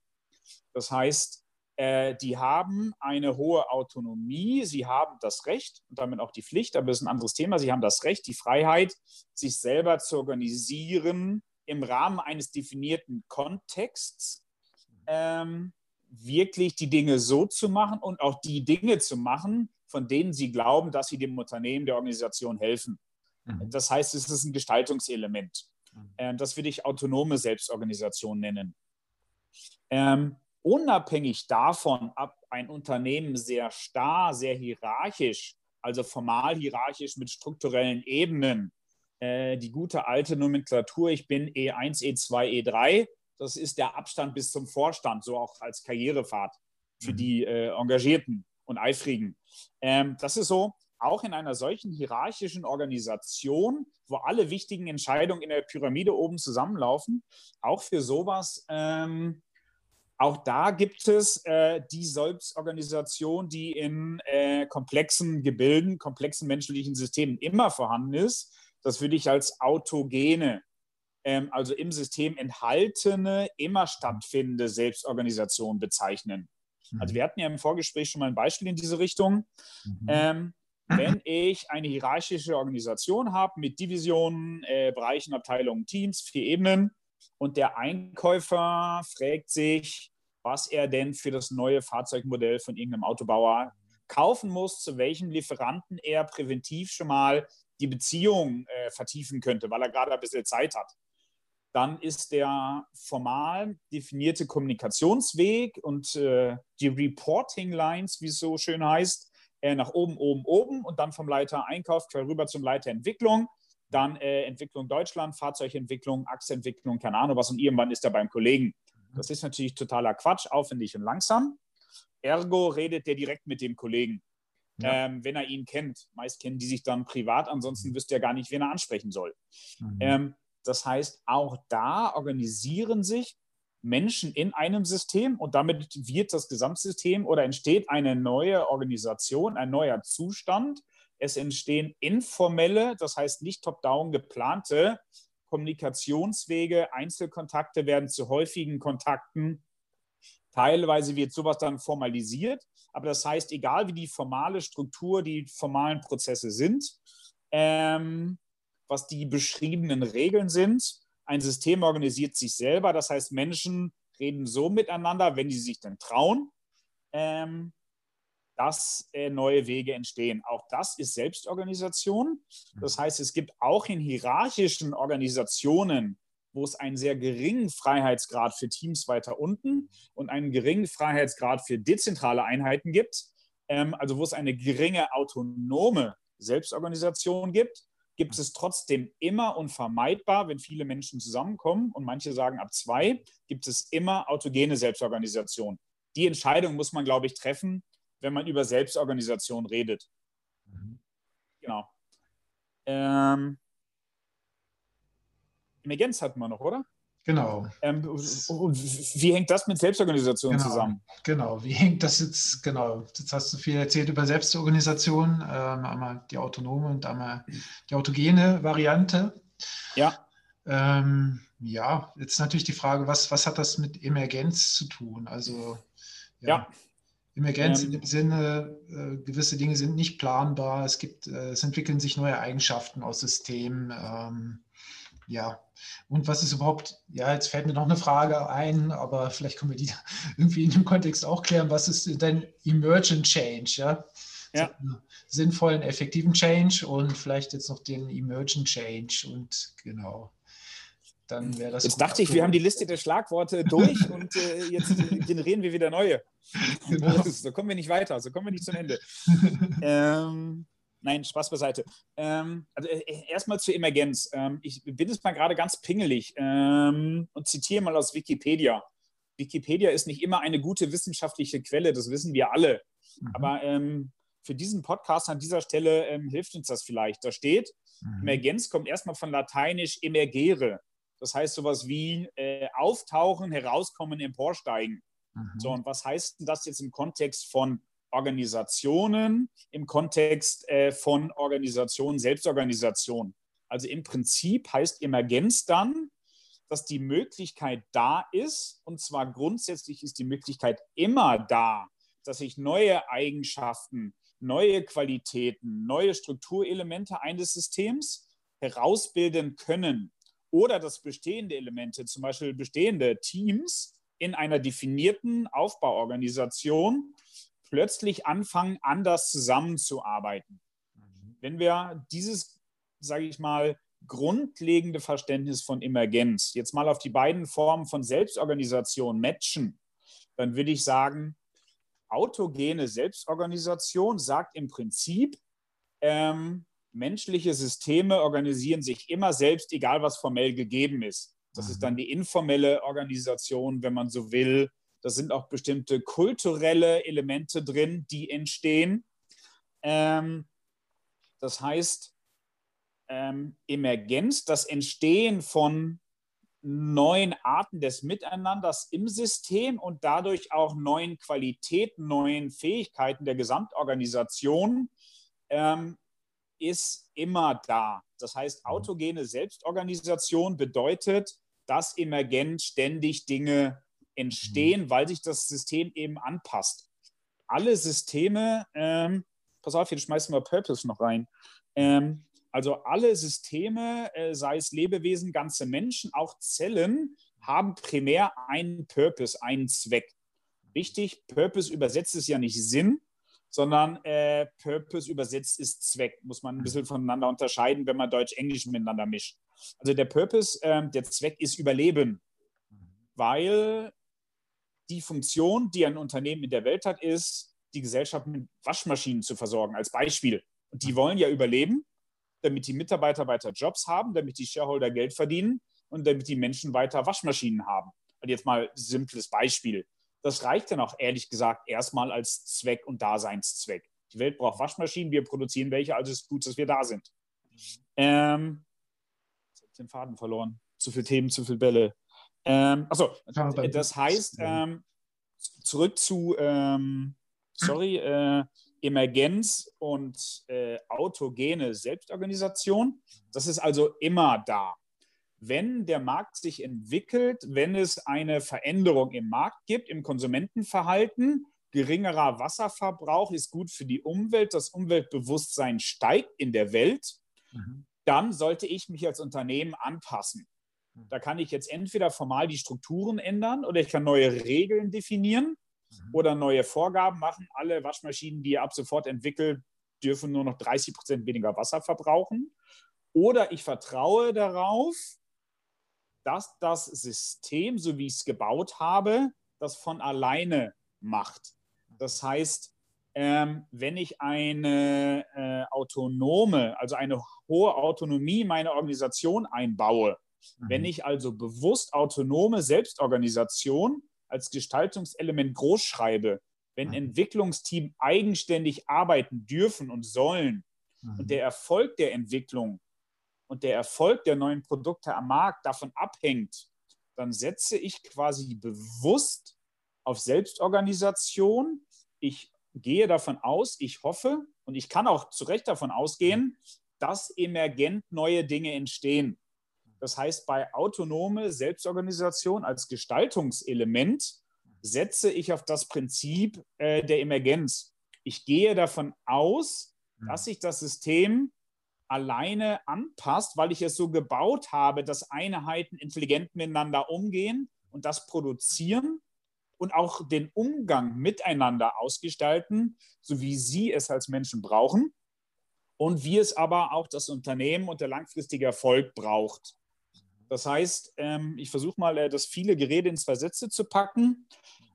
Das heißt, äh, die haben eine hohe Autonomie, sie haben das Recht und damit auch die Pflicht, aber das ist ein anderes Thema, sie haben das Recht, die Freiheit, sich selber zu organisieren, im Rahmen eines definierten Kontexts ähm, wirklich die Dinge so zu machen und auch die Dinge zu machen, von denen sie glauben, dass sie dem Unternehmen, der Organisation helfen. Mhm. Das heißt, es ist ein Gestaltungselement. Mhm. Ähm, das würde ich autonome Selbstorganisation nennen. Ähm, unabhängig davon, ob ein Unternehmen sehr starr, sehr hierarchisch, also formal hierarchisch mit strukturellen Ebenen äh, die gute alte Nomenklatur, ich bin E1, E2, E3. Das ist der Abstand bis zum Vorstand, so auch als Karrierefahrt für mhm. die äh, Engagierten und Eifrigen. Ähm, das ist so, auch in einer solchen hierarchischen Organisation, wo alle wichtigen Entscheidungen in der Pyramide oben zusammenlaufen, auch für sowas, ähm, auch da gibt es äh, die Selbstorganisation, die in äh, komplexen Gebilden, komplexen menschlichen Systemen immer vorhanden ist, das würde ich als autogene, ähm, also im System enthaltene, immer stattfindende Selbstorganisation bezeichnen. Mhm. Also wir hatten ja im Vorgespräch schon mal ein Beispiel in diese Richtung. Mhm. Ähm, wenn ich eine hierarchische Organisation habe mit Divisionen, äh, Bereichen, Abteilungen, Teams, vier Ebenen und der Einkäufer fragt sich, was er denn für das neue Fahrzeugmodell von irgendeinem Autobauer kaufen muss, zu welchem Lieferanten er präventiv schon mal die Beziehung äh, vertiefen könnte, weil er gerade ein bisschen Zeit hat. Dann ist der formal definierte Kommunikationsweg und äh, die Reporting Lines, wie es so schön heißt, äh, nach oben, oben, oben und dann vom Leiter Einkauf rüber zum Leiter Entwicklung. Dann äh, Entwicklung Deutschland, Fahrzeugentwicklung, Achsentwicklung, keine Ahnung was und irgendwann ist er beim Kollegen. Das ist natürlich totaler Quatsch, aufwendig und langsam. Ergo redet der direkt mit dem Kollegen ja. ähm, wenn er ihn kennt. Meist kennen die sich dann privat, ansonsten wüsste er gar nicht, wen er ansprechen soll. Mhm. Ähm, das heißt, auch da organisieren sich Menschen in einem System und damit wird das Gesamtsystem oder entsteht eine neue Organisation, ein neuer Zustand, Es entstehen informelle, das heißt nicht top-down geplante Kommunikationswege. Einzelkontakte werden zu häufigen Kontakten. Teilweise wird sowas dann formalisiert. Aber das heißt, egal wie die formale Struktur, die formalen Prozesse sind, ähm, was die beschriebenen Regeln sind, ein System organisiert sich selber. Das heißt, Menschen reden so miteinander, wenn sie sich dann trauen, ähm, dass äh, neue Wege entstehen. Auch das ist Selbstorganisation. Das heißt, es gibt auch in hierarchischen Organisationen, wo es einen sehr geringen Freiheitsgrad für Teams weiter unten und einen geringen Freiheitsgrad für dezentrale Einheiten gibt, ähm, also wo es eine geringe autonome Selbstorganisation gibt, gibt es trotzdem immer unvermeidbar, wenn viele Menschen zusammenkommen und manche sagen ab zwei, gibt es immer autogene Selbstorganisation. Die Entscheidung muss man, glaube ich, treffen, wenn man über Selbstorganisation redet. Mhm. Genau. Ähm, Emergenz hatten wir noch, oder? Genau. Ähm, wie hängt das mit Selbstorganisation genau, zusammen? Genau, wie hängt das jetzt, genau, jetzt hast du viel erzählt über Selbstorganisation, ähm, einmal die autonome und einmal die autogene Variante. Ja. Ähm, ja, jetzt natürlich die Frage, was, was hat das mit Emergenz zu tun? Also, ja. ja. Emergenz ähm, in dem Sinne, äh, gewisse Dinge sind nicht planbar, es gibt, äh, es entwickeln sich neue Eigenschaften aus Systemen. Ja, und was ist überhaupt, ja, jetzt fällt mir noch eine Frage ein, aber vielleicht können wir die irgendwie in dem Kontext auch klären. Was ist denn Emergent Change? Ja, ja. sinnvollen, effektiven Change und vielleicht jetzt noch den Emergent Change und genau. Dann wäre das. Jetzt dachte ich, wir haben die Liste der Schlagworte durch und äh, jetzt generieren wir wieder neue. Genau. So kommen wir nicht weiter, so kommen wir nicht zum Ende. ähm, Nein, Spaß beiseite. Ähm, also äh, äh, erstmal zur Emergenz. Ähm, ich bin jetzt mal gerade ganz pingelig ähm, und zitiere mal aus Wikipedia. Wikipedia ist nicht immer eine gute wissenschaftliche Quelle, das wissen wir alle. Mhm. Aber ähm, für diesen Podcast an dieser Stelle ähm, hilft uns das vielleicht. Da steht, mhm. Emergenz kommt erstmal von lateinisch emergere. Das heißt sowas wie äh, auftauchen, herauskommen, emporsteigen. Mhm. So, und was heißt denn das jetzt im Kontext von Organisationen im Kontext äh, von Organisationen, Selbstorganisation. Also im Prinzip heißt Emergenz dann, dass die Möglichkeit da ist, und zwar grundsätzlich ist die Möglichkeit immer da, dass sich neue Eigenschaften, neue Qualitäten, neue Strukturelemente eines Systems herausbilden können oder dass bestehende Elemente, zum Beispiel bestehende Teams in einer definierten Aufbauorganisation plötzlich anfangen, anders zusammenzuarbeiten. Mhm. Wenn wir dieses, sage ich mal, grundlegende Verständnis von Emergenz jetzt mal auf die beiden Formen von Selbstorganisation matchen, dann würde ich sagen, autogene Selbstorganisation sagt im Prinzip, ähm, menschliche Systeme organisieren sich immer selbst, egal was formell gegeben ist. Das ist mhm. dann die informelle Organisation, wenn man so will, da sind auch bestimmte kulturelle Elemente drin, die entstehen. Ähm, das heißt, ähm, Emergenz, das Entstehen von neuen Arten des Miteinanders im System und dadurch auch neuen Qualitäten, neuen Fähigkeiten der Gesamtorganisation ähm, ist immer da. Das heißt, mhm. autogene Selbstorganisation bedeutet, dass emergent ständig Dinge entstehen, mhm. weil sich das System eben anpasst. Alle Systeme, ähm, pass auf, hier schmeißen wir Purpose noch rein. Ähm, also alle Systeme, äh, sei es Lebewesen, ganze Menschen, auch Zellen, haben primär einen Purpose, einen Zweck. Wichtig, Purpose übersetzt ist ja nicht Sinn, sondern äh, Purpose übersetzt ist Zweck. Muss man ein bisschen voneinander unterscheiden, wenn man Deutsch-Englisch miteinander mischt. Also der Purpose, äh, der Zweck ist Überleben, weil die Funktion, die ein Unternehmen in der Welt hat, ist, die Gesellschaft mit Waschmaschinen zu versorgen, als Beispiel. Und die wollen ja überleben, damit die Mitarbeiter weiter Jobs haben, damit die Shareholder Geld verdienen und damit die Menschen weiter Waschmaschinen haben. Und jetzt mal ein simples Beispiel. Das reicht dann auch ehrlich gesagt erstmal als Zweck und Daseinszweck. Die Welt braucht Waschmaschinen, wir produzieren welche, also ist gut, dass wir da sind. Ähm, ich habe den Faden verloren. Zu viele Themen, zu viele Bälle. Ähm, achso, das heißt, ähm, zurück zu, ähm, sorry, äh, Emergenz und äh, autogene Selbstorganisation. Das ist also immer da. Wenn der Markt sich entwickelt, wenn es eine Veränderung im Markt gibt, im Konsumentenverhalten, geringerer Wasserverbrauch ist gut für die Umwelt, das Umweltbewusstsein steigt in der Welt, mhm. dann sollte ich mich als Unternehmen anpassen. Mhm. Da kann ich jetzt entweder formal die Strukturen ändern oder ich kann neue Regeln definieren mhm. oder neue Vorgaben machen. Alle Waschmaschinen, die ihr ab sofort entwickelt, dürfen nur noch 30 Prozent weniger Wasser verbrauchen. Oder ich vertraue darauf, dass das System, so wie ich es gebaut habe, das von alleine macht. Das heißt, ähm, wenn ich eine äh, autonome, also eine hohe Autonomie meiner Organisation einbaue, mhm. wenn ich also bewusst autonome Selbstorganisation als Gestaltungselement groß schreibe, wenn mhm. Entwicklungsteam eigenständig arbeiten dürfen und sollen mhm. und der Erfolg der Entwicklung und der Erfolg der neuen Produkte am Markt davon abhängt, dann setze ich quasi bewusst auf Selbstorganisation. Ich gehe davon aus, ich hoffe und ich kann auch zu Recht davon ausgehen, dass emergent neue Dinge entstehen. Das heißt, bei autonome Selbstorganisation als Gestaltungselement setze ich auf das Prinzip äh, der Emergenz. Ich gehe davon aus, hm. dass sich das System alleine anpasst, weil ich es so gebaut habe, dass Einheiten intelligent miteinander umgehen und das produzieren und auch den Umgang miteinander ausgestalten, so wie sie es als Menschen brauchen und wie es aber auch das Unternehmen und der langfristige Erfolg braucht. Das heißt, ähm, ich versuche mal, äh, das viele Gerede in zwei Sätze zu packen.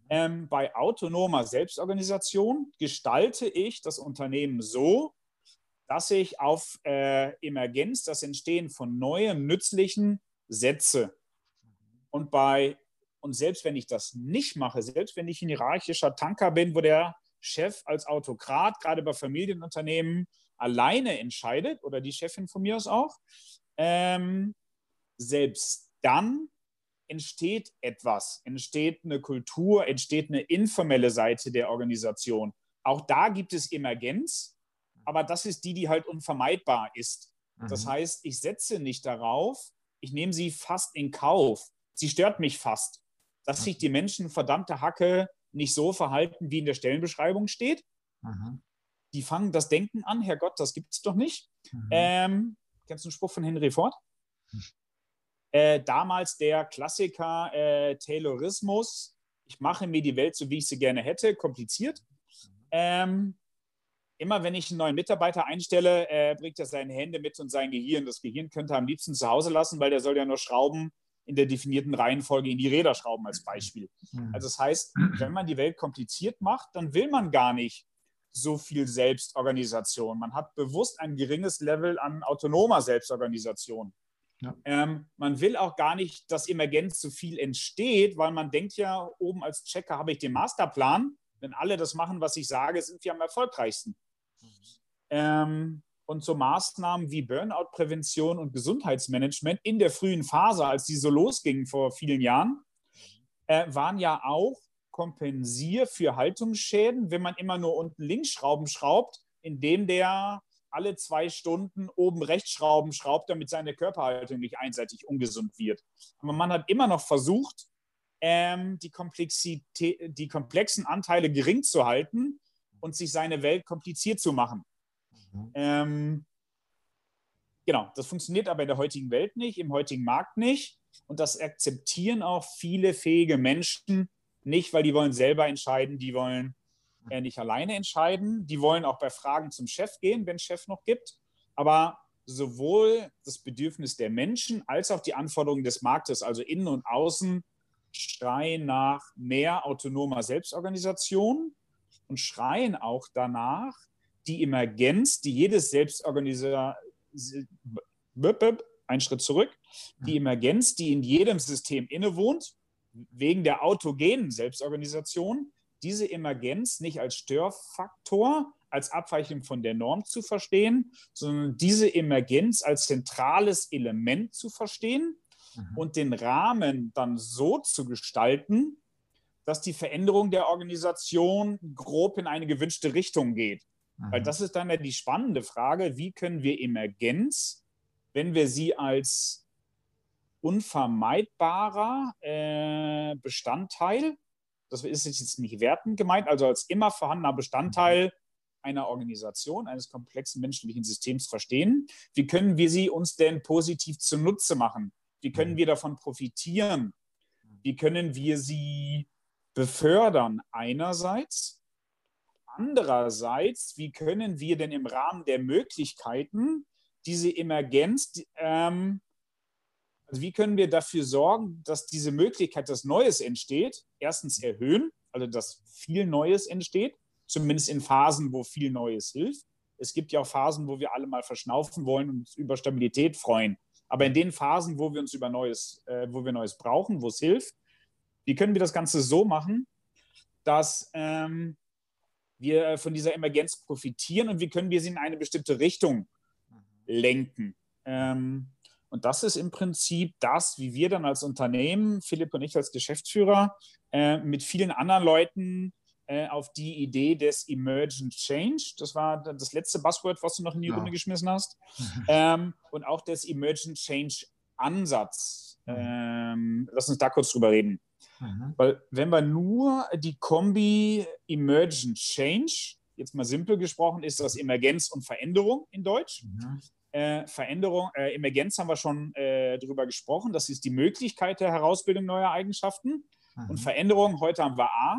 Ähm, bei autonomer Selbstorganisation gestalte ich das Unternehmen so, dass ich auf äh, Emergenz, das Entstehen von neuen, nützlichen setze. Und bei und selbst wenn ich das nicht mache, selbst wenn ich ein hierarchischer Tanker bin, wo der Chef als Autokrat, gerade bei Familienunternehmen, alleine entscheidet, oder die Chefin von mir aus auch, ähm, selbst dann entsteht etwas, entsteht eine Kultur, entsteht eine informelle Seite der Organisation. Auch da gibt es Emergenz, aber das ist die, die halt unvermeidbar ist. Mhm. Das heißt, ich setze nicht darauf, ich nehme sie fast in Kauf. Sie stört mich fast, dass sich die Menschen verdammte Hacke nicht so verhalten, wie in der Stellenbeschreibung steht. Mhm. Die fangen das Denken an, Herrgott, das gibt es doch nicht. Mhm. Ähm, kennst du einen Spruch von Henry Ford? Äh, damals der Klassiker äh, Taylorismus. Ich mache mir die Welt so, wie ich sie gerne hätte, kompliziert. Ähm, immer wenn ich einen neuen Mitarbeiter einstelle, äh, bringt er seine Hände mit und sein Gehirn. Das Gehirn könnte er am liebsten zu Hause lassen, weil der soll ja nur Schrauben in der definierten Reihenfolge in die Räder schrauben als Beispiel. Mhm. Also das heißt, wenn man die Welt kompliziert macht, dann will man gar nicht so viel Selbstorganisation. Man hat bewusst ein geringes Level an autonomer Selbstorganisation. Ja. Ähm, man will auch gar nicht, dass Emergenz zu viel entsteht, weil man denkt ja, oben als Checker habe ich den Masterplan. Wenn alle das machen, was ich sage, sind wir am erfolgreichsten. Ähm, und so Maßnahmen wie Burnout-Prävention und Gesundheitsmanagement in der frühen Phase, als die so losgingen vor vielen Jahren, äh, waren ja auch kompensier für Haltungsschäden, wenn man immer nur unten links Schrauben schraubt, indem der alle zwei Stunden oben rechts Schrauben schraubt, damit seine Körperhaltung nicht einseitig ungesund wird. Aber man hat immer noch versucht, ähm, die, Komplexität, die komplexen Anteile gering zu halten und sich seine Welt kompliziert zu machen. Mhm. Ähm, genau, das funktioniert aber in der heutigen Welt nicht, im heutigen Markt nicht. Und das akzeptieren auch viele fähige Menschen nicht, weil die wollen selber entscheiden, die wollen äh, nicht alleine entscheiden. Die wollen auch bei Fragen zum Chef gehen, wenn es Chef noch gibt. Aber sowohl das Bedürfnis der Menschen als auch die Anforderungen des Marktes, also innen und außen, schreien nach mehr autonomer Selbstorganisation und schreien auch danach, die Emergenz, die jedes Selbstorganisation, ein Schritt zurück, die Emergenz, die in jedem System innewohnt, wegen der autogenen Selbstorganisation, diese Emergenz nicht als Störfaktor, als Abweichung von der Norm zu verstehen, sondern diese Emergenz als zentrales Element zu verstehen mhm. und den Rahmen dann so zu gestalten, dass die Veränderung der Organisation grob in eine gewünschte Richtung geht. Mhm. Weil das ist dann ja die spannende Frage, wie können wir Emergenz, wenn wir sie als unvermeidbarer äh, Bestandteil, das ist jetzt nicht wertend gemeint, also als immer vorhandener Bestandteil mhm. einer Organisation, eines komplexen menschlichen Systems verstehen. Wie können wir sie uns denn positiv zunutze machen? Wie können mhm. wir davon profitieren? Wie können wir sie befördern einerseits? Andererseits, wie können wir denn im Rahmen der Möglichkeiten diese Emergenz, ähm, also wie können wir dafür sorgen, dass diese Möglichkeit, dass Neues entsteht, erstens erhöhen, also dass viel Neues entsteht, zumindest in Phasen, wo viel Neues hilft. Es gibt ja auch Phasen, wo wir alle mal verschnaufen wollen und uns über Stabilität freuen. Aber in den Phasen, wo wir uns über Neues, äh, wo wir Neues brauchen, wo es hilft, wie können wir das Ganze so machen, dass ähm, wir von dieser Emergenz profitieren und wie können wir sie in eine bestimmte Richtung lenken? Ähm, und das ist im Prinzip das, wie wir dann als Unternehmen, Philipp und ich als Geschäftsführer, äh, mit vielen anderen Leuten äh, auf die Idee des Emergent Change, das war das letzte Buzzword, was du noch in die ja. Runde geschmissen hast, ähm, und auch des Emergent Change Ansatz. Mhm. Ähm, lass uns da kurz drüber reden. Mhm. Weil wenn wir nur die Kombi Emergent Change, jetzt mal simpel gesprochen, ist das Emergenz und Veränderung in Deutsch. Mhm. Äh, Veränderung, äh, Emergenz haben wir schon äh, drüber gesprochen. Das ist die Möglichkeit der Herausbildung neuer Eigenschaften. Mhm. Und Veränderung, heute haben wir A,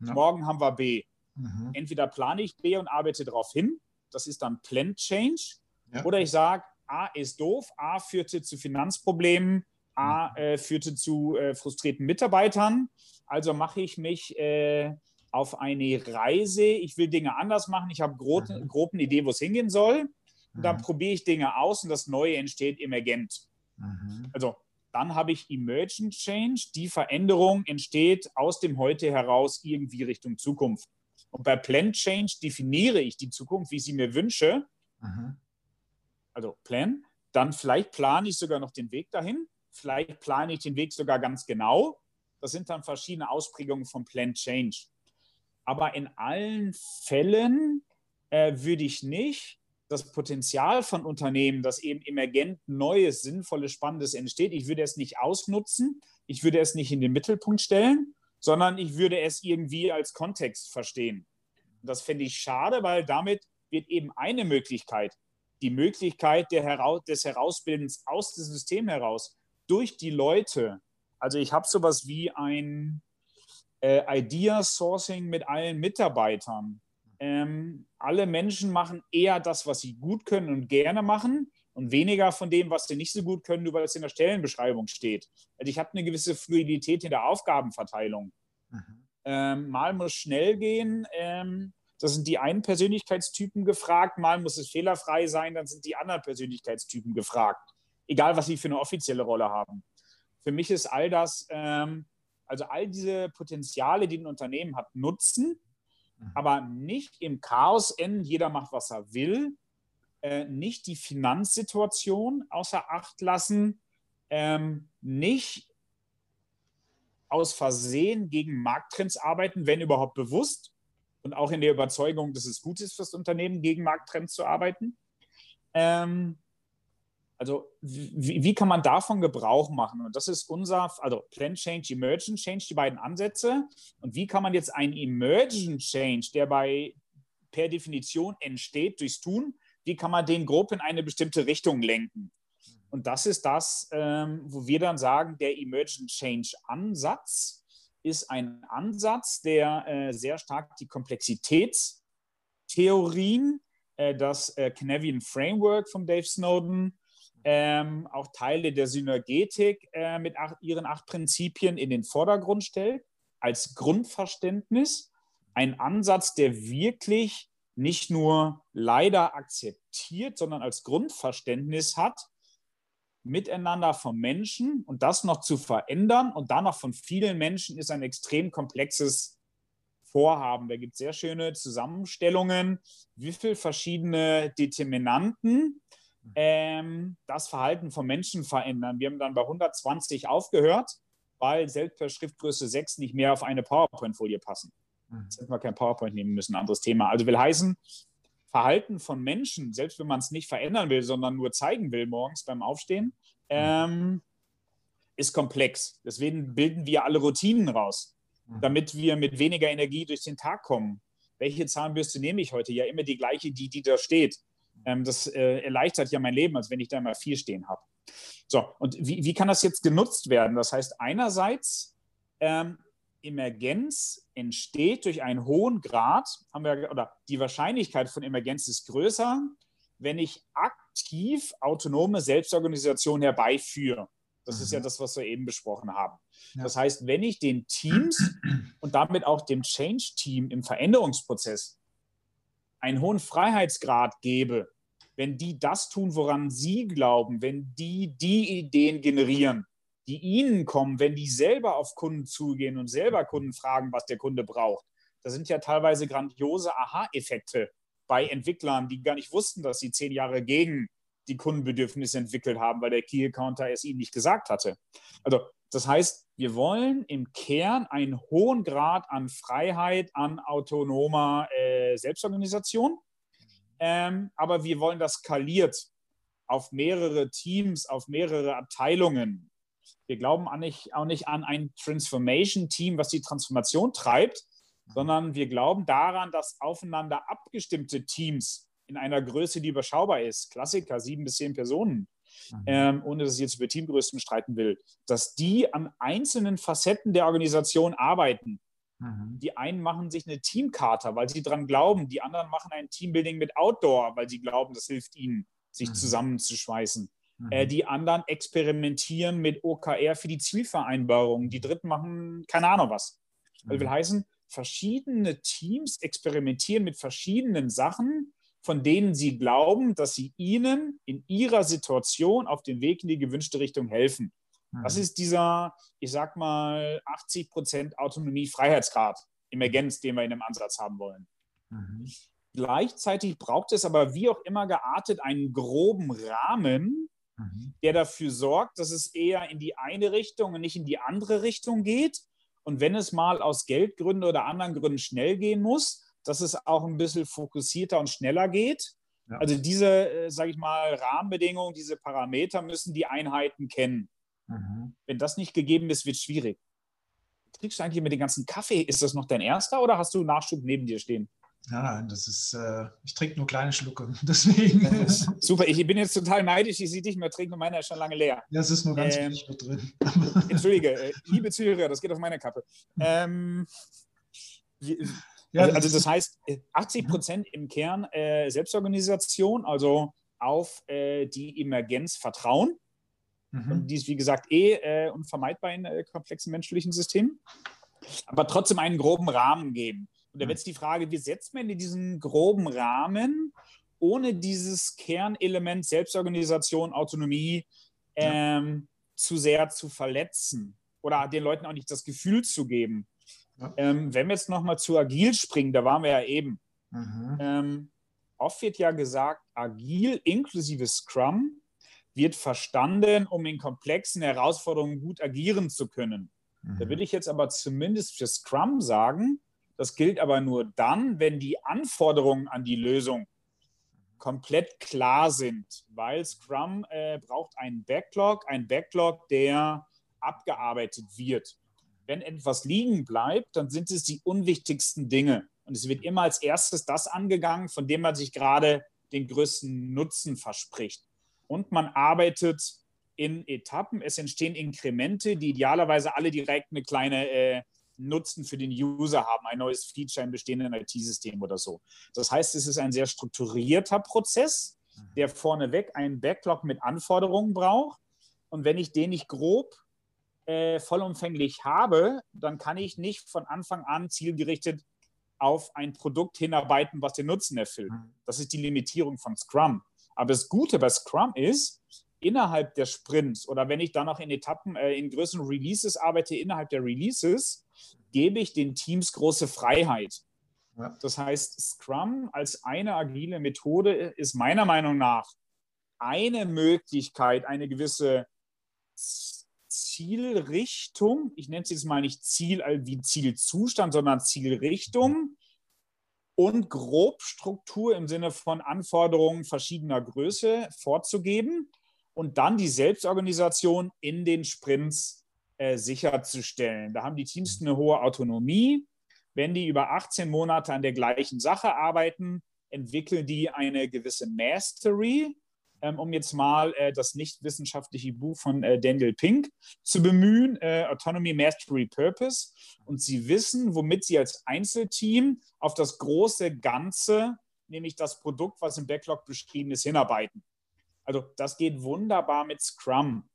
ja. morgen haben wir B. Mhm. Entweder plane ich B und arbeite darauf hin. Das ist dann Plan Change. Ja. Oder ich sage, A ist doof, A führte zu Finanzproblemen, A äh, führte zu äh, frustrierten Mitarbeitern. Also mache ich mich äh, auf eine Reise. Ich will Dinge anders machen. Ich habe grob, mhm. grob eine Idee, wo es hingehen soll. Und dann mhm. probiere ich Dinge aus und das Neue entsteht emergent. Mhm. Also dann habe ich Emergent Change. Die Veränderung entsteht aus dem Heute heraus irgendwie Richtung Zukunft. Und bei Plan Change definiere ich die Zukunft, wie ich sie mir wünsche. Mhm. Also Plan. Dann vielleicht plane ich sogar noch den Weg dahin. Vielleicht plane ich den Weg sogar ganz genau. Das sind dann verschiedene Ausprägungen von Plan Change. Aber in allen Fällen äh, würde ich nicht das Potenzial von Unternehmen, dass eben emergent Neues, Sinnvolles, Spannendes entsteht, ich würde es nicht ausnutzen, ich würde es nicht in den Mittelpunkt stellen, sondern ich würde es irgendwie als Kontext verstehen. Das fände ich schade, weil damit wird eben eine Möglichkeit, die Möglichkeit der, des Herausbildens aus dem System heraus, durch die Leute. Also ich habe sowas wie ein äh, Idea Sourcing mit allen Mitarbeitern. Ähm, alle Menschen machen eher das, was sie gut können und gerne machen und weniger von dem, was sie nicht so gut können, nur weil es in der Stellenbeschreibung steht. Also ich habe eine gewisse Fluidität in der Aufgabenverteilung. Mhm. Ähm, mal muss schnell gehen, ähm, das sind die einen Persönlichkeitstypen gefragt, mal muss es fehlerfrei sein, dann sind die anderen Persönlichkeitstypen gefragt egal was sie für eine offizielle Rolle haben. Für mich ist all das, ähm, also all diese Potenziale, die ein Unternehmen hat, nutzen. Aber nicht im Chaos enden, jeder macht, was er will, äh, nicht die Finanzsituation außer Acht lassen, ähm, nicht aus Versehen gegen Markttrends arbeiten, wenn überhaupt bewusst und auch in der Überzeugung, dass es gut ist für das Unternehmen, gegen Markttrends zu arbeiten. Ähm, also wie, wie, kann man davon Gebrauch machen? Und das ist unser, also Plan Change, Emergent Change, die beiden Ansätze. Und wie kann man jetzt einen Emergent Change, der bei per Definition entsteht durchs Tun, wie kann man den grob in eine bestimmte Richtung lenken? Und das ist das, ähm, wo wir dann sagen, der Emergent Change Ansatz ist ein Ansatz, der äh, sehr stark die Komplexitätstheorien, äh, das äh, Canavian Framework von Dave Snowden, ähm, auch Teile der Synergetik äh, mit acht, ihren acht Prinzipien in den Vordergrund stellt, als Grundverständnis. Ein Ansatz, der wirklich nicht nur leider akzeptiert, sondern als Grundverständnis hat, miteinander von Menschen und das noch zu verändern und dann noch von vielen Menschen ist ein extrem komplexes Vorhaben. Da gibt es sehr schöne Zusammenstellungen, wie viele verschiedene Determinanten ähm, das Verhalten von Menschen verändern. Wir haben dann bei 120 aufgehört, weil selbst per Schriftgröße 6 nicht mehr auf eine PowerPoint-Folie passen. Mhm. Jetzt hätten wir kein PowerPoint nehmen müssen, anderes Thema. Also will heißen, Verhalten von Menschen, selbst wenn man es nicht verändern will, sondern nur zeigen will morgens beim Aufstehen, ähm, ist komplex. Deswegen bilden wir alle Routinen raus, mhm. damit wir mit weniger Energie durch den Tag kommen. Welche Zahnbürste nehme ich heute? Ja, immer die gleiche, die, die da steht. Ähm, das äh, erleichtert ja mein Leben, als wenn ich da mal vier stehen habe. So, und wie, wie kann das jetzt genutzt werden? Das heißt, einerseits ähm, Emergenz entsteht durch einen hohen Grad, haben wir, oder die Wahrscheinlichkeit von Emergenz ist größer, wenn ich aktiv autonome Selbstorganisation herbeiführe. Das mhm. ist ja mhm. das, was wir eben besprochen haben. Ja. Das heißt, wenn ich den Teams und damit auch dem Change-Team im Veränderungsprozess einen hohen Freiheitsgrad gebe, wenn die das tun, woran sie glauben, wenn die die Ideen generieren, die ihnen kommen, wenn die selber auf Kunden zugehen und selber Kunden fragen, was der Kunde braucht. Das sind ja teilweise grandiose Aha-Effekte bei Entwicklern, die gar nicht wussten, dass sie zehn Jahre gegen die Kundenbedürfnisse entwickelt haben, weil der Key-Accounter es ihnen nicht gesagt hatte. Also das heißt, wir wollen im Kern einen hohen Grad an Freiheit, an autonomer äh, Selbstorganisation, ähm, aber wir wollen das skaliert auf mehrere Teams, auf mehrere Abteilungen, wir glauben auch nicht, auch nicht an ein Transformation-Team, was die Transformation treibt, sondern wir glauben daran, dass aufeinander abgestimmte Teams in einer Größe, die überschaubar ist, Klassiker, sieben bis zehn Personen, mhm. Ähm, ohne dass ich jetzt über Teamgrößen streiten will, dass die an einzelnen Facetten der Organisation arbeiten. Mhm. Die einen machen sich eine Teamkarte, weil sie daran glauben, die anderen machen ein Teambuilding mit Outdoor, weil sie glauben, das hilft ihnen, sich mhm. zusammenzuschweißen. Äh, mhm. die anderen experimentieren mit OKR für die Zielvereinbarungen. Die dritten machen keine Ahnung was. Das will mhm. heißen, verschiedene Teams experimentieren mit verschiedenen Sachen, von denen sie glauben, dass sie ihnen in ihrer Situation auf dem Weg in die gewünschte Richtung helfen. Das mhm. ist dieser, ich sag mal, 80 Prozent Autonomie-Freiheitsgrad, Emergenz, den wir in dem Ansatz haben wollen. Mhm. Gleichzeitig braucht es aber wie auch immer geartet einen groben Rahmen, Mhm. der dafür sorgt, dass es eher in die eine Richtung und nicht in die andere Richtung geht. Und wenn es mal aus Geldgründen oder anderen Gründen schnell gehen muss, dass es auch ein bisschen fokussierter und schneller geht. Ja. Also diese, äh, sage ich mal, Rahmenbedingungen, diese Parameter müssen die Einheiten kennen. Mhm. Wenn das nicht gegeben ist, wird es schwierig. Trinkst du eigentlich mit dem ganzen Kaffee? Ist das noch dein erster oder hast du Nachschub neben dir stehen? Ja, nein, das ist, äh, ich trinke nur kleine Schlucke. Deswegen. Super, ich bin jetzt total neidisch, ich sehe dich mehr trinken und meiner ist schon lange leer. Ja, es ist nur ganz ähm, wenig mit drin. Entschuldige, äh, liebe Zuhörer, das geht auf meine Kappe. Ähm, ja, also, also, das heißt, 80 äh, Prozent im Kern äh, Selbstorganisation, also auf äh, die Emergenz vertrauen. Mhm. Und die ist, wie gesagt, eh äh, unvermeidbar in äh, komplexen menschlichen Systemen. Aber trotzdem einen groben Rahmen geben. Und da wird jetzt die Frage, wie setzt man in diesen groben Rahmen, ohne dieses Kernelement Selbstorganisation, Autonomie ähm, ja. zu sehr zu verletzen oder den Leuten auch nicht das Gefühl zu geben. Ja. Ähm, wenn wir jetzt nochmal zu Agil springen, da waren wir ja eben. Mhm. Ähm, oft wird ja gesagt, Agil inklusive Scrum wird verstanden, um in komplexen Herausforderungen gut agieren zu können. Mhm. Da würde ich jetzt aber zumindest für Scrum sagen, das gilt aber nur dann, wenn die Anforderungen an die Lösung komplett klar sind, weil Scrum äh, braucht einen Backlog, ein Backlog, der abgearbeitet wird. Wenn etwas liegen bleibt, dann sind es die unwichtigsten Dinge. Und es wird immer als erstes das angegangen, von dem man sich gerade den größten Nutzen verspricht. Und man arbeitet in Etappen. Es entstehen Inkremente, die idealerweise alle direkt eine kleine äh, Nutzen für den User haben, ein neues Feature im bestehenden IT-System oder so. Das heißt, es ist ein sehr strukturierter Prozess, mhm. der vorneweg einen Backlog mit Anforderungen braucht. Und wenn ich den nicht grob äh, vollumfänglich habe, dann kann ich nicht von Anfang an zielgerichtet auf ein Produkt hinarbeiten, was den Nutzen erfüllt. Mhm. Das ist die Limitierung von Scrum. Aber das Gute bei Scrum ist, innerhalb der Sprints oder wenn ich dann noch in Etappen, äh, in größeren Releases arbeite, innerhalb der Releases, gebe ich den Teams große Freiheit. Ja. Das heißt, Scrum als eine agile Methode ist meiner Meinung nach eine Möglichkeit, eine gewisse Zielrichtung, ich nenne es jetzt mal nicht Ziel wie Zielzustand, sondern Zielrichtung, und Grobstruktur im Sinne von Anforderungen verschiedener Größe vorzugeben und dann die Selbstorganisation in den Sprints äh, sicherzustellen. Da haben die Teams eine hohe Autonomie. Wenn die über 18 Monate an der gleichen Sache arbeiten, entwickeln die eine gewisse Mastery, ähm, um jetzt mal äh, das nicht wissenschaftliche Buch von äh, Daniel Pink zu bemühen, äh, Autonomy, Mastery, Purpose. Und sie wissen, womit sie als Einzelteam auf das große Ganze, nämlich das Produkt, was im Backlog beschrieben ist, hinarbeiten. Also das geht wunderbar mit Scrum.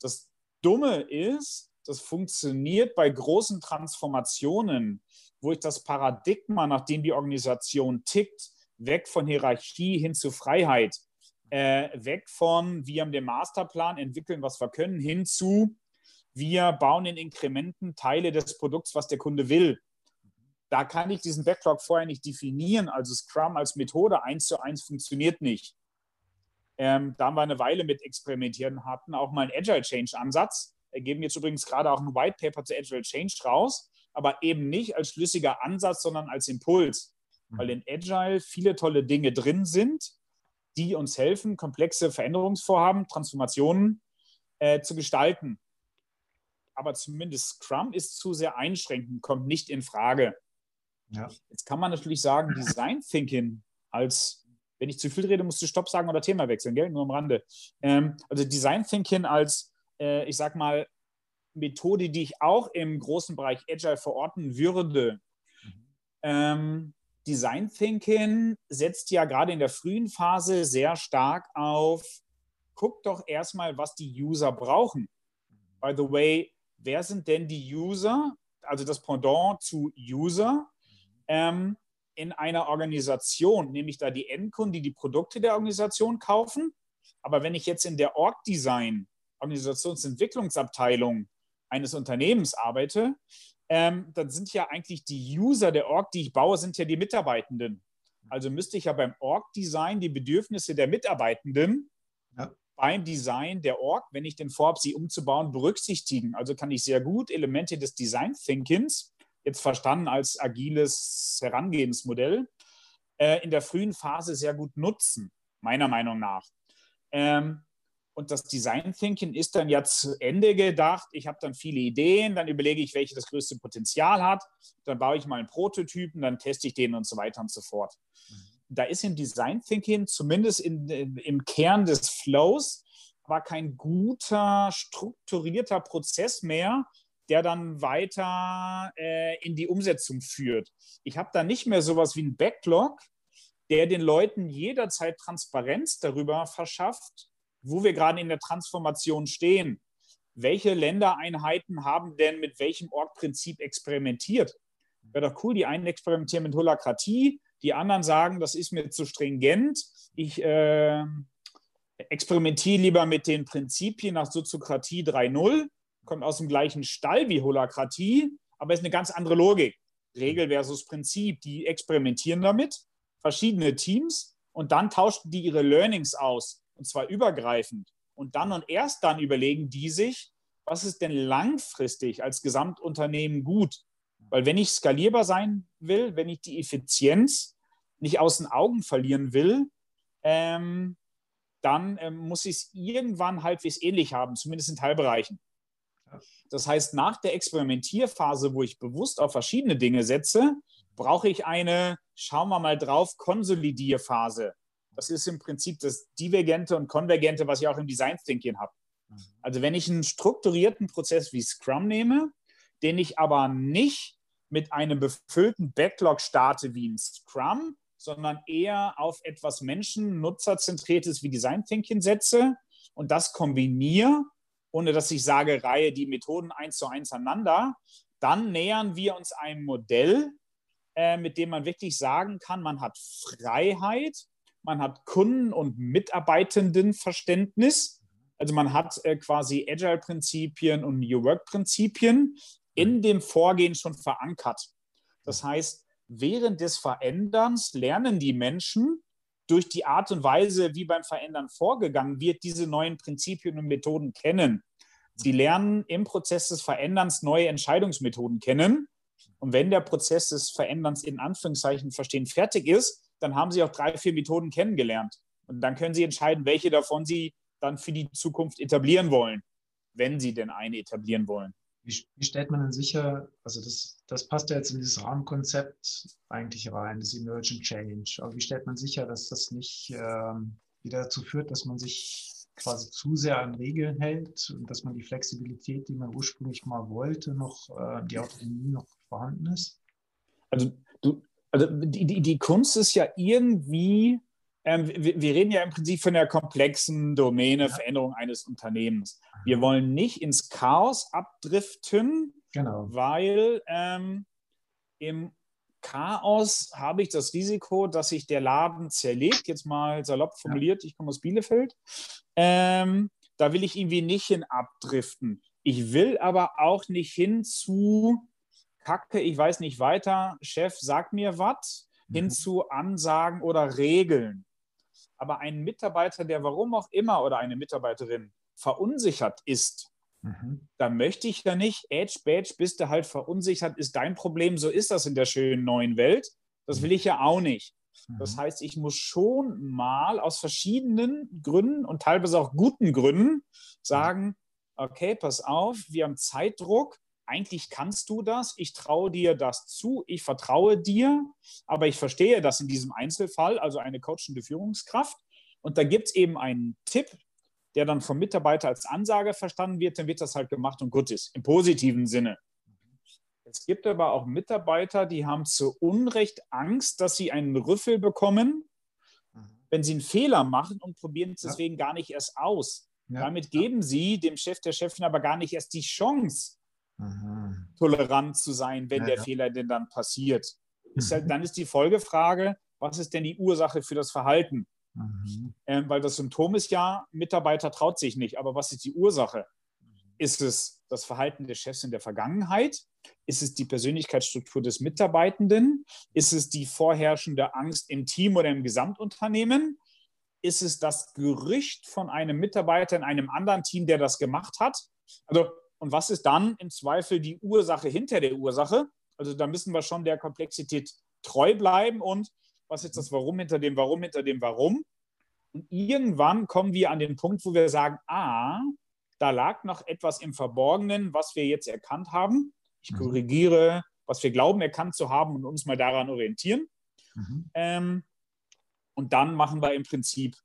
Das Dumme ist, das funktioniert bei großen Transformationen, wo ich das Paradigma, nach dem die Organisation tickt, weg von Hierarchie hin zu Freiheit, äh, weg von wir haben den Masterplan, entwickeln, was wir können, hin zu wir bauen in Inkrementen Teile des Produkts, was der Kunde will. Da kann ich diesen Backlog vorher nicht definieren. Also Scrum als Methode eins zu eins funktioniert nicht. Ähm, da haben wir eine Weile mit experimentieren, hatten auch mal einen Agile Change Ansatz. Wir geben jetzt übrigens gerade auch ein White Paper zu Agile Change raus, aber eben nicht als schlüssiger Ansatz, sondern als Impuls. Weil in Agile viele tolle Dinge drin sind, die uns helfen, komplexe Veränderungsvorhaben, Transformationen äh, zu gestalten. Aber zumindest Scrum ist zu sehr einschränkend, kommt nicht in Frage. Ja. Jetzt kann man natürlich sagen, Design Thinking als, wenn ich zu viel rede, musst du Stopp sagen oder Thema wechseln, gell? Nur am Rande. Ähm, also Design Thinking als, äh, ich sag mal, Methode, die ich auch im großen Bereich Agile verorten würde. Mhm. Ähm, Design Thinking setzt ja gerade in der frühen Phase sehr stark auf, guck doch erstmal, was die User brauchen. By the way, wer sind denn die User, also das Pendant zu User ähm, in einer Organisation, nämlich da die Endkunden, die die Produkte der Organisation kaufen. Aber wenn ich jetzt in der Org-Design, Organisationsentwicklungsabteilung eines Unternehmens arbeite, ähm, dann sind ja eigentlich die User der Org, die ich baue, sind ja die Mitarbeitenden. Also müsste ich ja beim Org-Design die Bedürfnisse der Mitarbeitenden ja. beim Design der Org, wenn ich den vorhabe, sie umzubauen, berücksichtigen. Also kann ich sehr gut Elemente des Design Thinkings, jetzt verstanden als agiles Herangehensmodell, äh, in der frühen Phase sehr gut nutzen, meiner Meinung nach. Ähm, und das Design Thinking ist dann ja zu Ende gedacht. Ich habe dann viele Ideen, dann überlege ich, welche das größte Potenzial hat. Dann baue ich mal einen Prototypen, dann teste ich den und so weiter und so fort. Da ist im Design Thinking, zumindest in, im Kern des Flows, aber kein guter, strukturierter Prozess mehr, der dann weiter äh, in die Umsetzung führt. Ich habe da nicht mehr sowas wie ein Backlog, der den Leuten jederzeit Transparenz darüber verschafft, wo wir gerade in der Transformation stehen. Welche Ländereinheiten haben denn mit welchem Org-Prinzip experimentiert? Wäre doch cool, die einen experimentieren mit Holakratie, die anderen sagen, das ist mir zu stringent. Ich äh, experimentiere lieber mit den Prinzipien nach Soziokratie 3.0, kommt aus dem gleichen Stall wie Holakratie, aber ist eine ganz andere Logik. Regel versus Prinzip, die experimentieren damit, verschiedene Teams und dann tauschen die ihre Learnings aus und zwar übergreifend. Und dann und erst dann überlegen die sich, was ist denn langfristig als Gesamtunternehmen gut? Weil wenn ich skalierbar sein will, wenn ich die Effizienz nicht aus den Augen verlieren will, ähm, dann ähm, muss ich es irgendwann halbwegs ähnlich haben, zumindest in Teilbereichen. Das heißt, nach der Experimentierphase, wo ich bewusst auf verschiedene Dinge setze, brauche ich eine, schauen wir mal drauf, Konsolidierphase. Das ist im Prinzip das Divergente und Konvergente, was ich auch im Design Thinking habe. Mhm. Also wenn ich einen strukturierten Prozess wie Scrum nehme, den ich aber nicht mit einem befüllten Backlog starte wie ein Scrum, sondern eher auf etwas Menschen-Nutzerzentriertes wie Design Thinking setze und das kombiniere, ohne dass ich sage, reihe die Methoden eins zu eins aneinander, dann nähern wir uns einem Modell, äh, mit dem man wirklich sagen kann, man hat Freiheit man hat Kunden- und Mitarbeitendenverständnis. Also man hat äh, quasi Agile-Prinzipien und New Work-Prinzipien in dem Vorgehen schon verankert. Das heißt, während des Veränderns lernen die Menschen durch die Art und Weise, wie beim Verändern vorgegangen wird, diese neuen Prinzipien und Methoden kennen. Sie lernen im Prozess des Veränderns neue Entscheidungsmethoden kennen Und wenn der Prozess des Veränderns in Anführungszeichen verstehen fertig ist, dann haben Sie auch drei, vier Methoden kennengelernt. Und dann können Sie entscheiden, welche davon Sie dann für die Zukunft etablieren wollen, wenn Sie denn eine etablieren wollen. Wie, wie stellt man denn sicher, also das, das passt ja jetzt in dieses Rahmenkonzept eigentlich rein, das Emergent Change, aber wie stellt man sicher, dass das nicht ähm, wieder dazu führt, dass man sich quasi zu sehr an Regeln hält und dass man die Flexibilität, die man ursprünglich mal wollte, noch, äh, die Autonomie noch vorhanden ist? Also, du, also die, die, die Kunst ist ja irgendwie, ähm, wir, wir, reden ja im Prinzip von der komplexen Domäne ja. Veränderung eines Unternehmens. Wir wollen nicht ins Chaos abdriften, genau. weil ähm, im Chaos habe ich das Risiko, dass sich der Laden zerlegt, jetzt mal salopp formuliert, ich komme aus Bielefeld. Ähm, da will ich irgendwie nicht hin abdriften. Ich will aber auch nicht hin zu Kacke, ich weiß nicht weiter, Chef, sag mir was, mhm. hin zu Ansagen oder Regeln. Aber ein Mitarbeiter, der warum auch immer oder eine Mitarbeiterin verunsichert ist, Mhm. Da möchte ich ja nicht, Edge, Badge, bist du halt verunsichert, ist dein Problem, so ist das in der schönen neuen Welt. Das will ich ja auch nicht. Mhm. Das heißt, ich muss schon mal aus verschiedenen Gründen und teilweise auch guten Gründen sagen, okay, pass auf, wir haben Zeitdruck, eigentlich kannst du das, ich traue dir das zu, ich vertraue dir, aber ich verstehe das in diesem Einzelfall, also eine coachende Führungskraft. Und da gibt es eben einen Tipp, der dann vom Mitarbeiter als Ansage verstanden wird, dann wird das halt gemacht und gut ist, im positiven Sinne. Es gibt aber auch Mitarbeiter, die haben zu Unrecht Angst, dass sie einen Rüffel bekommen, wenn sie einen Fehler machen und probieren es deswegen gar nicht erst aus. Ja. Damit geben sie dem Chef, der Chefin aber gar nicht erst die Chance, mhm. tolerant zu sein, wenn ja, der ja. Fehler denn dann passiert. Ist halt, dann ist die Folgefrage, was ist denn die Ursache für das Verhalten? Mhm. Ähm, weil das Symptom ist ja, Mitarbeiter traut sich nicht. Aber was ist die Ursache? Ist es das Verhalten des Chefs in der Vergangenheit? Ist es die Persönlichkeitsstruktur des Mitarbeitenden? Ist es die vorherrschende Angst im Team oder im Gesamtunternehmen? Ist es das Gerücht von einem Mitarbeiter in einem anderen Team, der das gemacht hat? Also, und was ist dann im Zweifel die Ursache hinter der Ursache? Also, da müssen wir schon der Komplexität treu bleiben und was ist das Warum hinter dem Warum hinter dem Warum? Und irgendwann kommen wir an den Punkt, wo wir sagen, ah, da lag noch etwas im Verborgenen, was wir jetzt erkannt haben. Ich mhm. korrigiere, was wir glauben erkannt zu haben und uns mal daran orientieren. Mhm. Ähm, und dann machen wir im Prinzip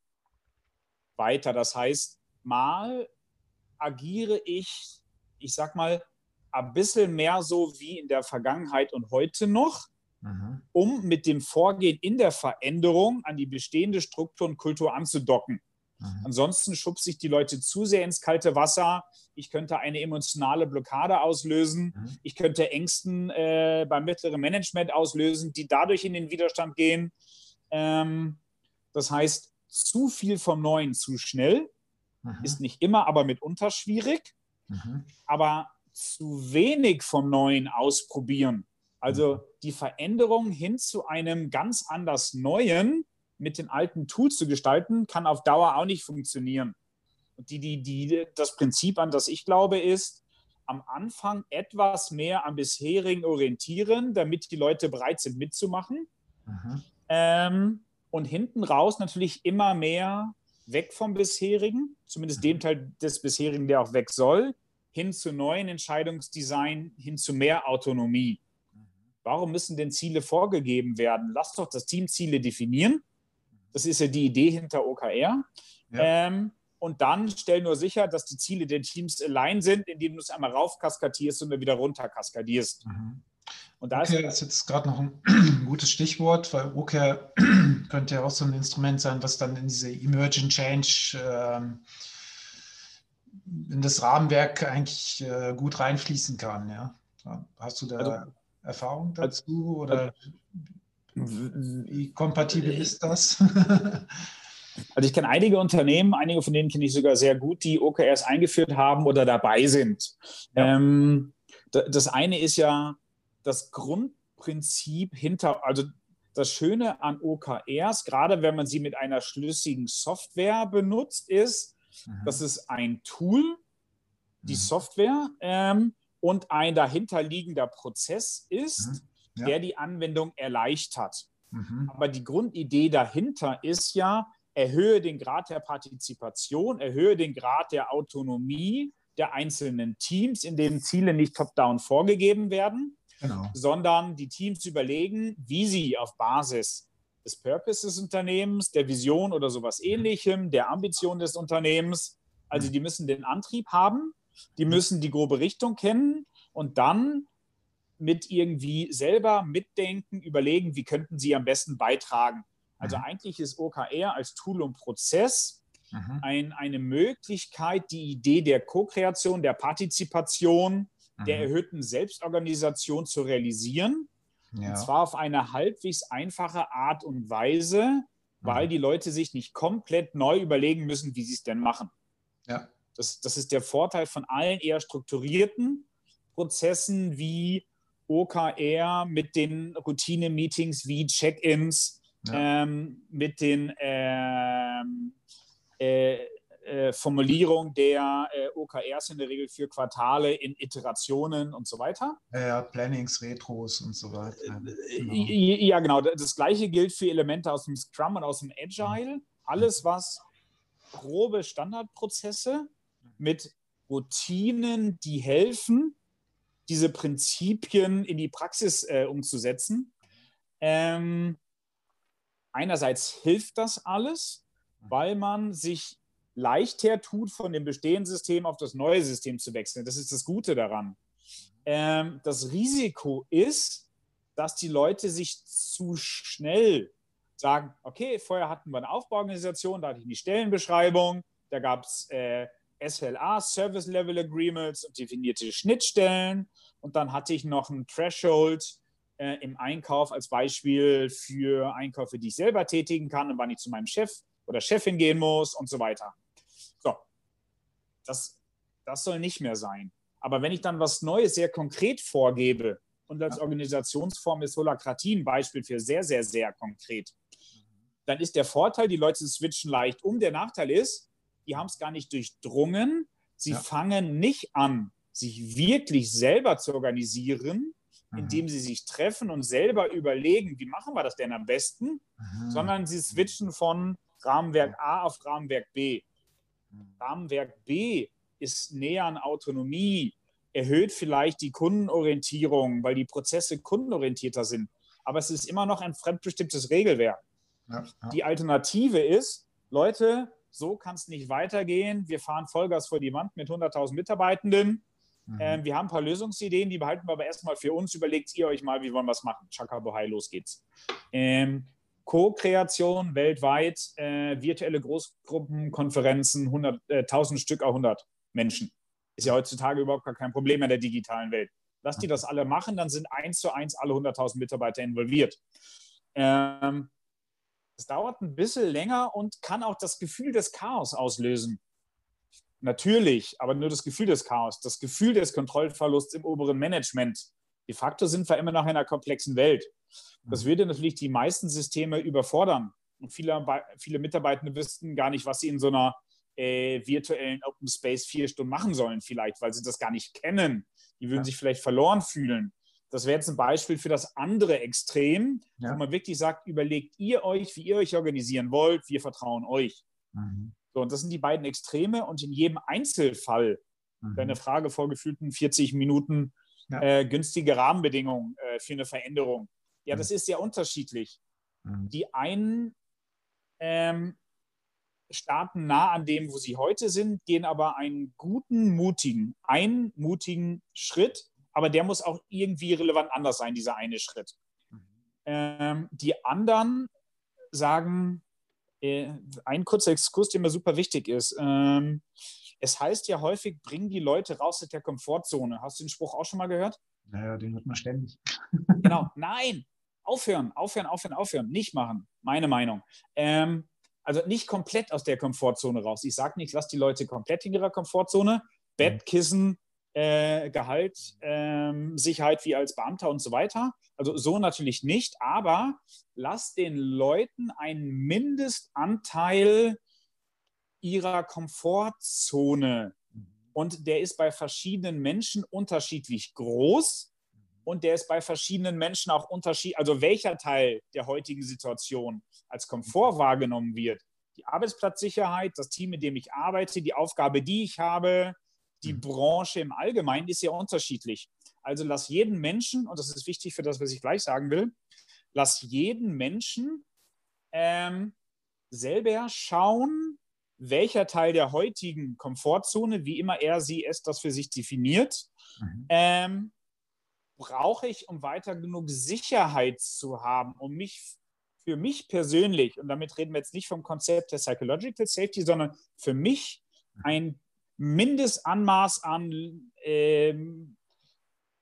weiter. Das heißt, mal agiere ich, ich sag mal, ein bisschen mehr so wie in der Vergangenheit und heute noch mhm. um mit dem Vorgehen in der Veränderung an die bestehende Struktur und Kultur anzudocken. Mhm. Ansonsten schubst sich die Leute zu sehr ins kalte Wasser. Ich könnte eine emotionale Blockade auslösen. Mhm. Ich könnte Ängsten äh, beim mittleren Management auslösen, die dadurch in den Widerstand gehen. Ähm, das heißt, zu viel vom Neuen zu schnell mhm. ist nicht immer, aber mitunter schwierig. Mhm. Aber zu wenig vom Neuen ausprobieren also mhm. die Veränderung hin zu einem ganz anders Neuen mit den alten Tools zu gestalten, kann auf Dauer auch nicht funktionieren. Und die, die, die, das Prinzip, an das ich glaube, ist, am Anfang etwas mehr am bisherigen orientieren, damit die Leute bereit sind mitzumachen. Mhm. Ähm, und hinten raus natürlich immer mehr weg vom bisherigen, zumindest dem mhm. Teil des bisherigen, der auch weg soll, hin zu neuen Entscheidungsdesign, hin zu mehr Autonomie. Warum müssen denn Ziele vorgegeben werden? Lass doch das Team Ziele definieren. Das ist ja die Idee hinter OKR. Ja. Ähm, und dann stell nur sicher, dass die Ziele der Teams allein sind, indem du es einmal raufkaskadierst und dann wieder runterkaskadierst. Mhm. Und da okay, ist, ist jetzt gerade noch ein gutes Stichwort, weil OKR könnte ja auch so ein Instrument sein, was dann in diese Emergent Change ähm, in das Rahmenwerk eigentlich äh, gut reinfließen kann. Ja? Hast du da also, Erfahrung dazu oder wie kompatibel ist das? Also ich kenne einige Unternehmen, einige von denen kenne ich sogar sehr gut, die OKRs eingeführt haben oder dabei sind. Ja. Ähm, das eine ist ja das Grundprinzip hinter, also das Schöne an OKRs, gerade wenn man sie mit einer schlüssigen Software benutzt, ist, mhm. das ist ein Tool, die mhm. Software, ähm, und ein dahinterliegender Prozess ist, mhm. ja. der die Anwendung erleichtert. Mhm. Aber die Grundidee dahinter ist ja, erhöhe den Grad der Partizipation, erhöhe den Grad der Autonomie der einzelnen Teams, in denen Ziele nicht top-down vorgegeben werden, genau. sondern die Teams überlegen, wie sie auf Basis des Purpose des Unternehmens, der Vision oder sowas mhm. ähnlichem, der Ambition des Unternehmens, also mhm. die müssen den Antrieb haben, die mhm. müssen die grobe Richtung kennen und dann mit irgendwie selber mitdenken, überlegen, wie könnten sie am besten beitragen. Also eigentlich ist OKR als Tool und Prozess ein, eine Möglichkeit, die Idee der Co-Kreation, der Partizipation, der erhöhten Selbstorganisation zu realisieren. Ja. Und zwar auf eine halbwegs einfache Art und Weise, weil mhm. die Leute sich nicht komplett neu überlegen müssen, wie sie es denn machen. Ja. Das, das ist der Vorteil von allen eher strukturierten Prozessen wie OKR mit den Routine-Meetings wie Check-ins, ja. ähm, mit den ähm, äh, äh, Formulierung der äh, OKRs in der Regel für Quartale in Iterationen und so weiter. Ja, Plannings, Retros und so weiter. Äh, genau. Ja, genau. Das gleiche gilt für Elemente aus dem Scrum und aus dem Agile. Alles, was grobe Standardprozesse mit Routinen, die helfen, diese Prinzipien in die Praxis äh, umzusetzen. Ähm, einerseits hilft das alles, weil man sich leichter tut, von dem bestehenden System auf das neue System zu wechseln. Das ist das Gute daran. Ähm, das Risiko ist, dass die Leute sich zu schnell sagen, okay, vorher hatten wir eine Aufbauorganisation, da hatte ich die Stellenbeschreibung, da gab es äh, SLA, Service Level Agreements und definierte Schnittstellen. Und dann hatte ich noch ein Threshold äh, im Einkauf als Beispiel für Einkäufe, die ich selber tätigen kann und wann ich zu meinem Chef oder Chefin gehen muss und so weiter. So, das, das soll nicht mehr sein. Aber wenn ich dann was Neues sehr konkret vorgebe und als Organisationsform ist Holakratie ein Beispiel für sehr, sehr, sehr konkret, dann ist der Vorteil, die Leute switchen leicht um. Der Nachteil ist, die haben es gar nicht durchdrungen. Sie ja. fangen nicht an, sich wirklich selber zu organisieren, mhm. indem sie sich treffen und selber überlegen, wie machen wir das denn am besten, mhm. sondern sie switchen von Rahmenwerk A auf Rahmenwerk B. Mhm. Rahmenwerk B ist näher an Autonomie, erhöht vielleicht die Kundenorientierung, weil die Prozesse kundenorientierter sind. Aber es ist immer noch ein fremdbestimmtes Regelwerk. Ja, ja. Die Alternative ist, Leute, so kann es nicht weitergehen. Wir fahren Vollgas vor die Wand mit 100.000 Mitarbeitenden. Mhm. Ähm, wir haben ein paar Lösungsideen, die behalten wir aber erstmal für uns. Überlegt ihr euch mal, wie wollen wir es machen? Chaka Bohai, los geht's. Ähm, Co-Kreation weltweit, äh, virtuelle Großgruppenkonferenzen, 100, äh, 1000 Stück, auch 100 Menschen. Ist ja heutzutage überhaupt gar kein Problem in der digitalen Welt. Lass die das alle machen, dann sind eins zu eins alle 100.000 Mitarbeiter involviert. Ähm, es dauert ein bisschen länger und kann auch das Gefühl des Chaos auslösen. Natürlich, aber nur das Gefühl des Chaos, das Gefühl des Kontrollverlusts im oberen Management. De facto sind wir immer noch in einer komplexen Welt. Das mhm. würde natürlich die meisten Systeme überfordern. Und viele, viele Mitarbeitende wüssten gar nicht, was sie in so einer äh, virtuellen Open Space vier Stunden machen sollen, vielleicht, weil sie das gar nicht kennen. Die würden ja. sich vielleicht verloren fühlen. Das wäre jetzt ein Beispiel für das andere Extrem, ja. wo man wirklich sagt, überlegt ihr euch, wie ihr euch organisieren wollt, wir vertrauen euch. Mhm. So, und das sind die beiden Extreme und in jedem Einzelfall, mhm. eine Frage vor gefühlten 40 Minuten, ja. äh, günstige Rahmenbedingungen äh, für eine Veränderung. Ja, mhm. das ist sehr unterschiedlich. Mhm. Die einen ähm, starten nah an dem, wo sie heute sind, gehen aber einen guten, mutigen, einen mutigen Schritt aber der muss auch irgendwie relevant anders sein, dieser eine Schritt. Mhm. Ähm, die anderen sagen, äh, ein kurzer Exkurs, der mir super wichtig ist. Ähm, es heißt ja häufig, bringen die Leute raus aus der Komfortzone. Hast du den Spruch auch schon mal gehört? Naja, den hört man ständig. genau, nein, aufhören, aufhören, aufhören, aufhören, nicht machen, meine Meinung. Ähm, also nicht komplett aus der Komfortzone raus. Ich sage nicht, lass die Leute komplett in ihrer Komfortzone. Bettkissen, äh, Gehalt, ähm, Sicherheit wie als Beamter und so weiter. Also so natürlich nicht, aber lass den Leuten einen Mindestanteil ihrer Komfortzone Und der ist bei verschiedenen Menschen unterschiedlich groß und der ist bei verschiedenen Menschen auch unterschiedlich, also welcher Teil der heutigen Situation als Komfort wahrgenommen wird. Die Arbeitsplatzsicherheit, das Team, mit dem ich arbeite, die Aufgabe, die ich habe, die mhm. Branche im Allgemeinen ist ja unterschiedlich. Also lass jeden Menschen, und das ist wichtig für das, was ich gleich sagen will, lass jeden Menschen ähm, selber schauen, welcher Teil der heutigen Komfortzone, wie immer er sie es das für sich definiert, mhm. ähm, brauche ich, um weiter genug Sicherheit zu haben, um mich für mich persönlich, und damit reden wir jetzt nicht vom Konzept der Psychological Safety, sondern für mich ein Mindestanmaß an ähm,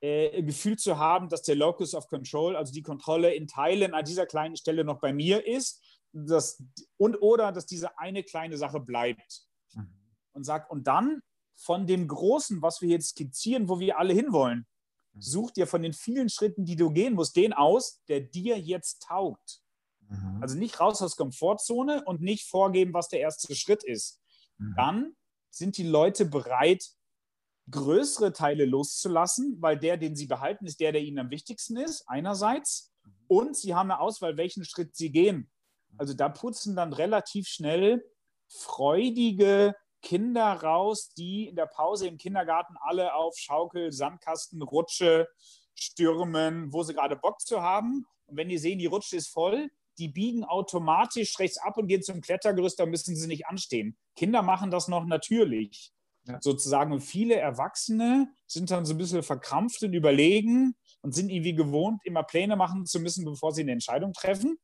äh, Gefühl zu haben, dass der Locus of Control, also die Kontrolle in Teilen an dieser kleinen Stelle noch bei mir ist dass, und oder dass diese eine kleine Sache bleibt. Mhm. Und sag, und dann von dem Großen, was wir jetzt skizzieren, wo wir alle hinwollen, mhm. such dir von den vielen Schritten, die du gehen musst, den aus, der dir jetzt taugt. Mhm. Also nicht raus aus Komfortzone und nicht vorgeben, was der erste Schritt ist. Mhm. Dann sind die Leute bereit, größere Teile loszulassen, weil der, den sie behalten, ist der, der ihnen am wichtigsten ist, einerseits. Und sie haben eine Auswahl, welchen Schritt sie gehen. Also da putzen dann relativ schnell freudige Kinder raus, die in der Pause im Kindergarten alle auf Schaukel, Sandkasten, Rutsche stürmen, wo sie gerade Bock zu haben. Und wenn die sehen, die Rutsche ist voll, die biegen automatisch rechts ab und gehen zum Klettergerüst, da müssen sie nicht anstehen. Kinder machen das noch natürlich. Ja. Sozusagen. Und viele Erwachsene sind dann so ein bisschen verkrampft und überlegen und sind irgendwie gewohnt, immer Pläne machen zu müssen, bevor sie eine Entscheidung treffen.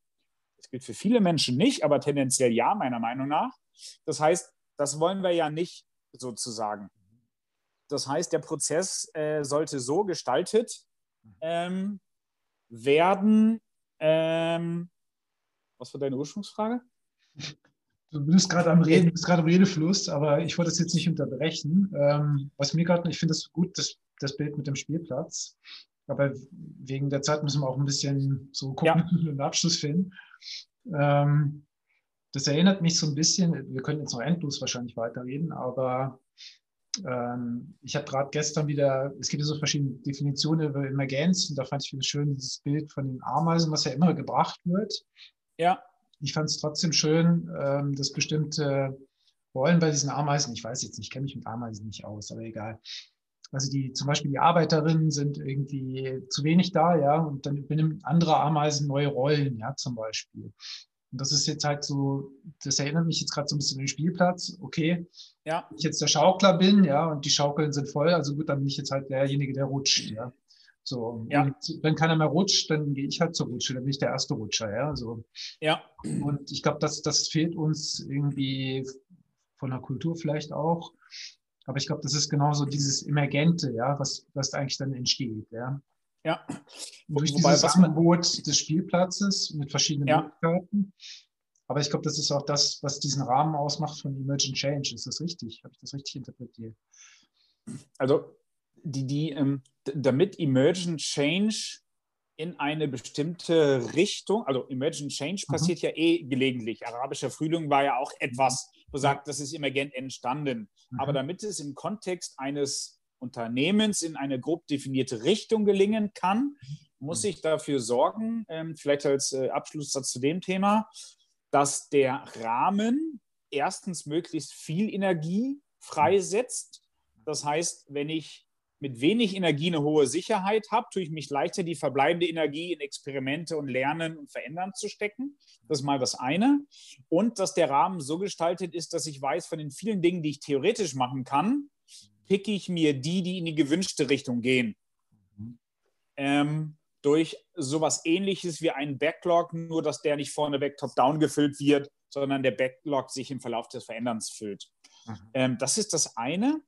Das gilt für viele Menschen nicht, aber tendenziell ja, meiner Meinung nach. Das heißt, das wollen wir ja nicht sozusagen. Das heißt, der Prozess äh, sollte so gestaltet ähm, werden, ähm, was war deine Ursprungsfrage? Du bist gerade am Reden, bist gerade am Redefluss, aber ich wollte das jetzt nicht unterbrechen. Ähm, was mir gerade, ich finde das gut, das, das Bild mit dem Spielplatz. Aber wegen der Zeit müssen wir auch ein bisschen so gucken, ja. einen Abschluss finden. Ähm, das erinnert mich so ein bisschen, wir können jetzt noch endlos wahrscheinlich weiterreden, aber ähm, ich habe gerade gestern wieder, es gibt ja so verschiedene Definitionen über Emergenz und da fand ich wieder schön dieses Bild von den Ameisen, was ja immer gebracht wird. Ja. Ich fand es trotzdem schön, ähm, dass bestimmte Rollen bei diesen Ameisen, ich weiß jetzt nicht, ich kenne mich mit Ameisen nicht aus, aber egal. Also die, zum Beispiel die Arbeiterinnen sind irgendwie zu wenig da, ja, und dann übernimmt andere Ameisen neue Rollen, ja, zum Beispiel. Und das ist jetzt halt so, das erinnert mich jetzt gerade so ein bisschen an den Spielplatz. Okay, ja. ich jetzt der Schaukler bin, ja, und die Schaukeln sind voll, also gut, dann bin ich jetzt halt derjenige, der rutscht, ja. So, ja. und wenn keiner mehr rutscht, dann gehe ich halt zur Rutsche, dann bin ich der erste Rutscher, ja. So. Ja. Und ich glaube, das, das fehlt uns irgendwie von der Kultur vielleicht auch. Aber ich glaube, das ist genauso dieses Emergente, ja, was, was eigentlich dann entsteht, ja. Ja. durch Wobei, dieses Angebot des Spielplatzes mit verschiedenen ja. Möglichkeiten. Aber ich glaube, das ist auch das, was diesen Rahmen ausmacht von Emergent Change. Ist das richtig? Habe ich das richtig interpretiert? Also die, die, ähm, damit Emergent Change in eine bestimmte Richtung, also Emergent Change mhm. passiert ja eh gelegentlich. Arabischer Frühling war ja auch etwas, wo sagt, das ist emergent entstanden. Mhm. Aber damit es im Kontext eines Unternehmens in eine grob definierte Richtung gelingen kann, muss mhm. ich dafür sorgen, ähm, vielleicht als äh, Abschlusssatz zu dem Thema, dass der Rahmen erstens möglichst viel Energie freisetzt. Das heißt, wenn ich mit wenig Energie eine hohe Sicherheit habe, tue ich mich leichter, die verbleibende Energie in Experimente und Lernen und Verändern zu stecken. Das ist mal das eine. Und dass der Rahmen so gestaltet ist, dass ich weiß, von den vielen Dingen, die ich theoretisch machen kann, picke ich mir die, die in die gewünschte Richtung gehen. Ähm, durch sowas ähnliches wie einen Backlog, nur dass der nicht vorneweg top-down gefüllt wird, sondern der Backlog sich im Verlauf des Veränderns füllt. Mhm. Ähm, das ist das eine.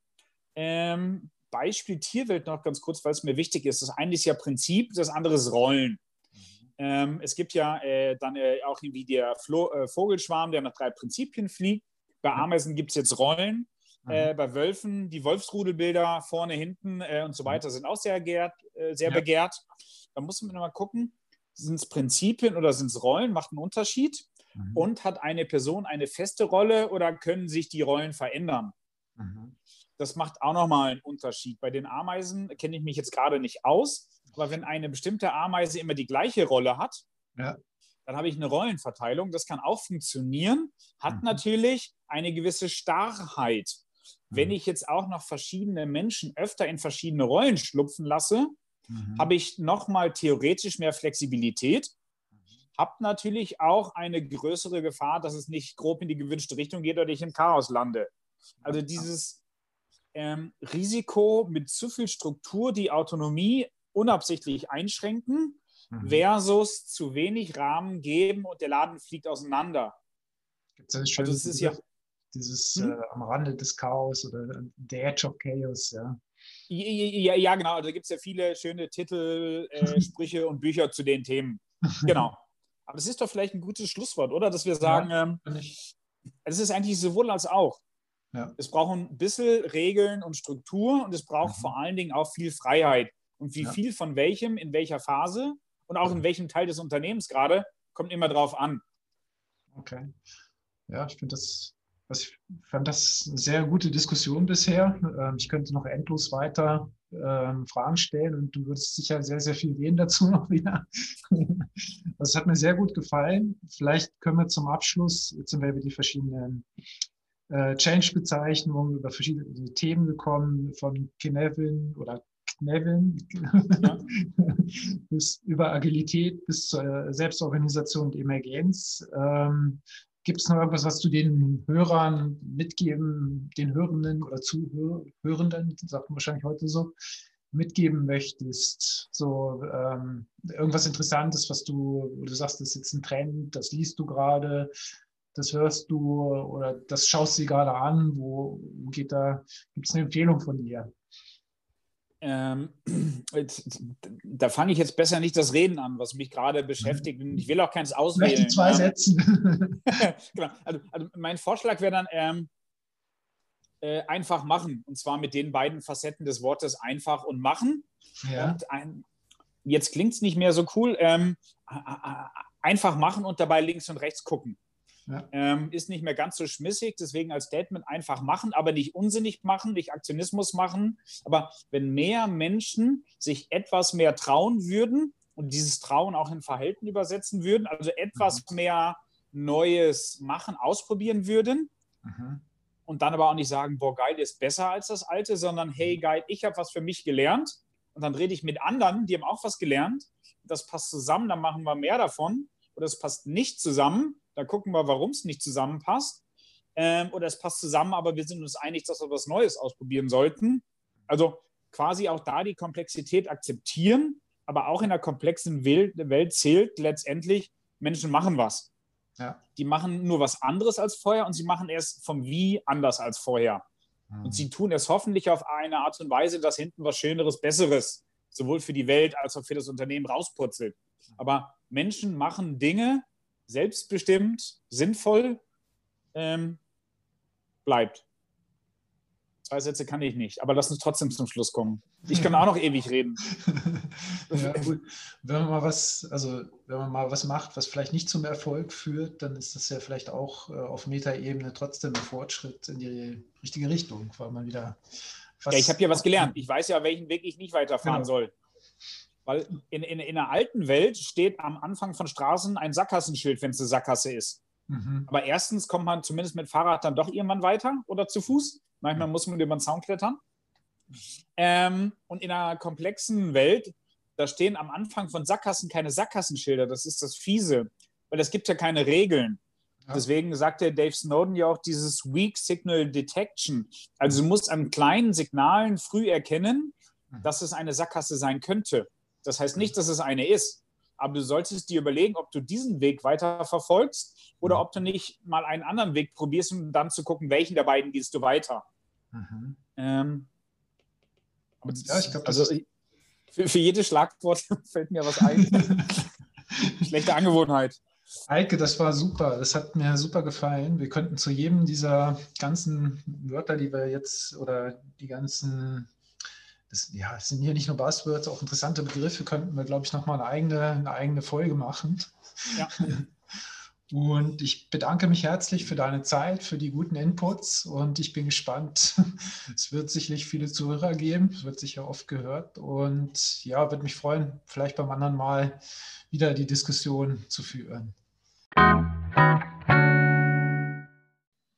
Ähm, Beispiel Tierwelt noch ganz kurz, weil es mir wichtig ist. Das eine ist ja Prinzip, das andere ist Rollen. Mhm. Ähm, es gibt ja äh, dann äh, auch irgendwie der Flo äh, Vogelschwarm, der nach drei Prinzipien fliegt. Bei Ameisen gibt es jetzt Rollen. Mhm. Äh, bei Wölfen die Wolfsrudelbilder vorne, hinten äh, und so mhm. weiter sind auch sehr, begehrt, äh, sehr ja. begehrt. Da muss man mal gucken, sind es Prinzipien oder sind es Rollen, macht einen Unterschied. Mhm. Und hat eine Person eine feste Rolle oder können sich die Rollen verändern? Mhm. Das macht auch nochmal einen Unterschied. Bei den Ameisen kenne ich mich jetzt gerade nicht aus, aber wenn eine bestimmte Ameise immer die gleiche Rolle hat, ja. dann habe ich eine Rollenverteilung. Das kann auch funktionieren, hat mhm. natürlich eine gewisse Starrheit. Wenn mhm. ich jetzt auch noch verschiedene Menschen öfter in verschiedene Rollen schlupfen lasse, mhm. habe ich nochmal theoretisch mehr Flexibilität, habe natürlich auch eine größere Gefahr, dass es nicht grob in die gewünschte Richtung geht oder ich im Chaos lande. Also dieses ähm, Risiko mit zu viel Struktur, die Autonomie unabsichtlich einschränken, mhm. versus zu wenig Rahmen geben und der Laden fliegt auseinander. Gibt es also es ist ja dieses hm? äh, am Rande des Chaos oder The Edge of Chaos, ja. Ja, ja genau. Also da gibt es ja viele schöne Titel, äh, Sprüche und Bücher zu den Themen. Genau. Aber das ist doch vielleicht ein gutes Schlusswort, oder? Dass wir sagen, ja, ähm, es ist eigentlich sowohl als auch. Ja. Es braucht ein bisschen Regeln und Struktur und es braucht mhm. vor allen Dingen auch viel Freiheit. Und wie ja. viel von welchem, in welcher Phase und auch in welchem Teil des Unternehmens gerade, kommt immer drauf an. Okay. Ja, ich finde das also ich fand das eine sehr gute Diskussion bisher. Ähm, ich könnte noch endlos weiter ähm, Fragen stellen und du würdest sicher sehr, sehr viel reden dazu noch wieder. Das hat mir sehr gut gefallen. Vielleicht können wir zum Abschluss, jetzt sind wir über die verschiedenen äh, Change-Bezeichnungen, über verschiedene Themen gekommen, von Knevin oder Knevin ja. bis über Agilität bis zur Selbstorganisation und Emergenz. Ähm, Gibt es noch irgendwas, was du den Hörern mitgeben, den Hörenden oder Zuhörenden, sagt man wahrscheinlich heute so, mitgeben möchtest? So ähm, irgendwas Interessantes, was du, du sagst, das ist jetzt ein Trend, das liest du gerade, das hörst du oder das schaust du dir gerade an, wo geht da, gibt es eine Empfehlung von dir? Ähm, da fange ich jetzt besser nicht das Reden an, was mich gerade beschäftigt. Und ich will auch keins auswählen. Vielleicht zwei Sätzen. genau. also, also, mein Vorschlag wäre dann ähm, äh, einfach machen. Und zwar mit den beiden Facetten des Wortes einfach und machen. Ja. Und ein, jetzt klingt es nicht mehr so cool. Ähm, einfach machen und dabei links und rechts gucken. Ja. Ähm, ist nicht mehr ganz so schmissig, deswegen als Statement einfach machen, aber nicht unsinnig machen, nicht Aktionismus machen. Aber wenn mehr Menschen sich etwas mehr trauen würden und dieses Trauen auch in Verhalten übersetzen würden, also etwas mhm. mehr Neues machen, ausprobieren würden, mhm. und dann aber auch nicht sagen, boah, geil ist besser als das alte, sondern hey, mhm. geil, ich habe was für mich gelernt. Und dann rede ich mit anderen, die haben auch was gelernt. Das passt zusammen, dann machen wir mehr davon. Oder es passt nicht zusammen, da gucken wir, warum es nicht zusammenpasst. Ähm, oder es passt zusammen, aber wir sind uns einig, dass wir was Neues ausprobieren sollten. Also quasi auch da die Komplexität akzeptieren, aber auch in der komplexen Welt zählt letztendlich, Menschen machen was. Ja. Die machen nur was anderes als vorher und sie machen erst vom Wie anders als vorher. Mhm. Und sie tun es hoffentlich auf eine Art und Weise, dass hinten was Schöneres, Besseres, sowohl für die Welt als auch für das Unternehmen rauspurzelt. Aber Menschen machen Dinge, selbstbestimmt, sinnvoll ähm, bleibt. Zwei Sätze kann ich nicht, aber lass uns trotzdem zum Schluss kommen. Ich kann auch noch ewig reden. ja. Wenn man mal was, also wenn man mal was macht, was vielleicht nicht zum Erfolg führt, dann ist das ja vielleicht auch äh, auf Metaebene trotzdem ein Fortschritt in die richtige Richtung, weil man wieder. ja, ich habe ja was gelernt. Ich weiß ja, welchen Weg ich nicht weiterfahren genau. soll. Weil in, in, in der alten Welt steht am Anfang von Straßen ein Sackgassenschild, wenn es eine Sackgasse ist. Mhm. Aber erstens kommt man zumindest mit Fahrrad dann doch irgendwann weiter oder zu Fuß. Manchmal muss man über den Zaun klettern. Ähm, und in einer komplexen Welt, da stehen am Anfang von Sackgassen keine Sackgassenschilder. Das ist das Fiese, weil es gibt ja keine Regeln. Ja. Deswegen sagt der Dave Snowden ja auch dieses Weak Signal Detection. Also du musst an kleinen Signalen früh erkennen, mhm. dass es eine Sackgasse sein könnte. Das heißt nicht, dass es eine ist, aber du solltest dir überlegen, ob du diesen Weg weiter verfolgst oder mhm. ob du nicht mal einen anderen Weg probierst, um dann zu gucken, welchen der beiden gehst du weiter. Mhm. Ähm, ja, ich glaube, also für, für jedes Schlagwort fällt mir was ein. Schlechte Angewohnheit. Eike, das war super. Das hat mir super gefallen. Wir könnten zu jedem dieser ganzen Wörter, die wir jetzt oder die ganzen das, ja, es sind hier nicht nur Buzzwords, auch interessante Begriffe, könnten wir, glaube ich, nochmal eine eigene, eine eigene Folge machen. Ja. Und ich bedanke mich herzlich für deine Zeit, für die guten Inputs und ich bin gespannt. Es wird sicherlich viele Zuhörer geben, es wird sicher oft gehört und ja, würde mich freuen, vielleicht beim anderen Mal wieder die Diskussion zu führen.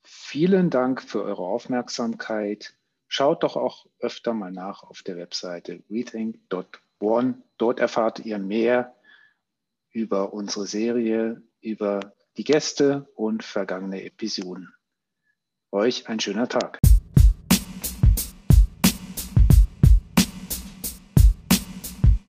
Vielen Dank für eure Aufmerksamkeit. Schaut doch auch öfter mal nach auf der Webseite rethink.one. Dort erfahrt ihr mehr über unsere Serie, über die Gäste und vergangene Episoden. Euch ein schöner Tag.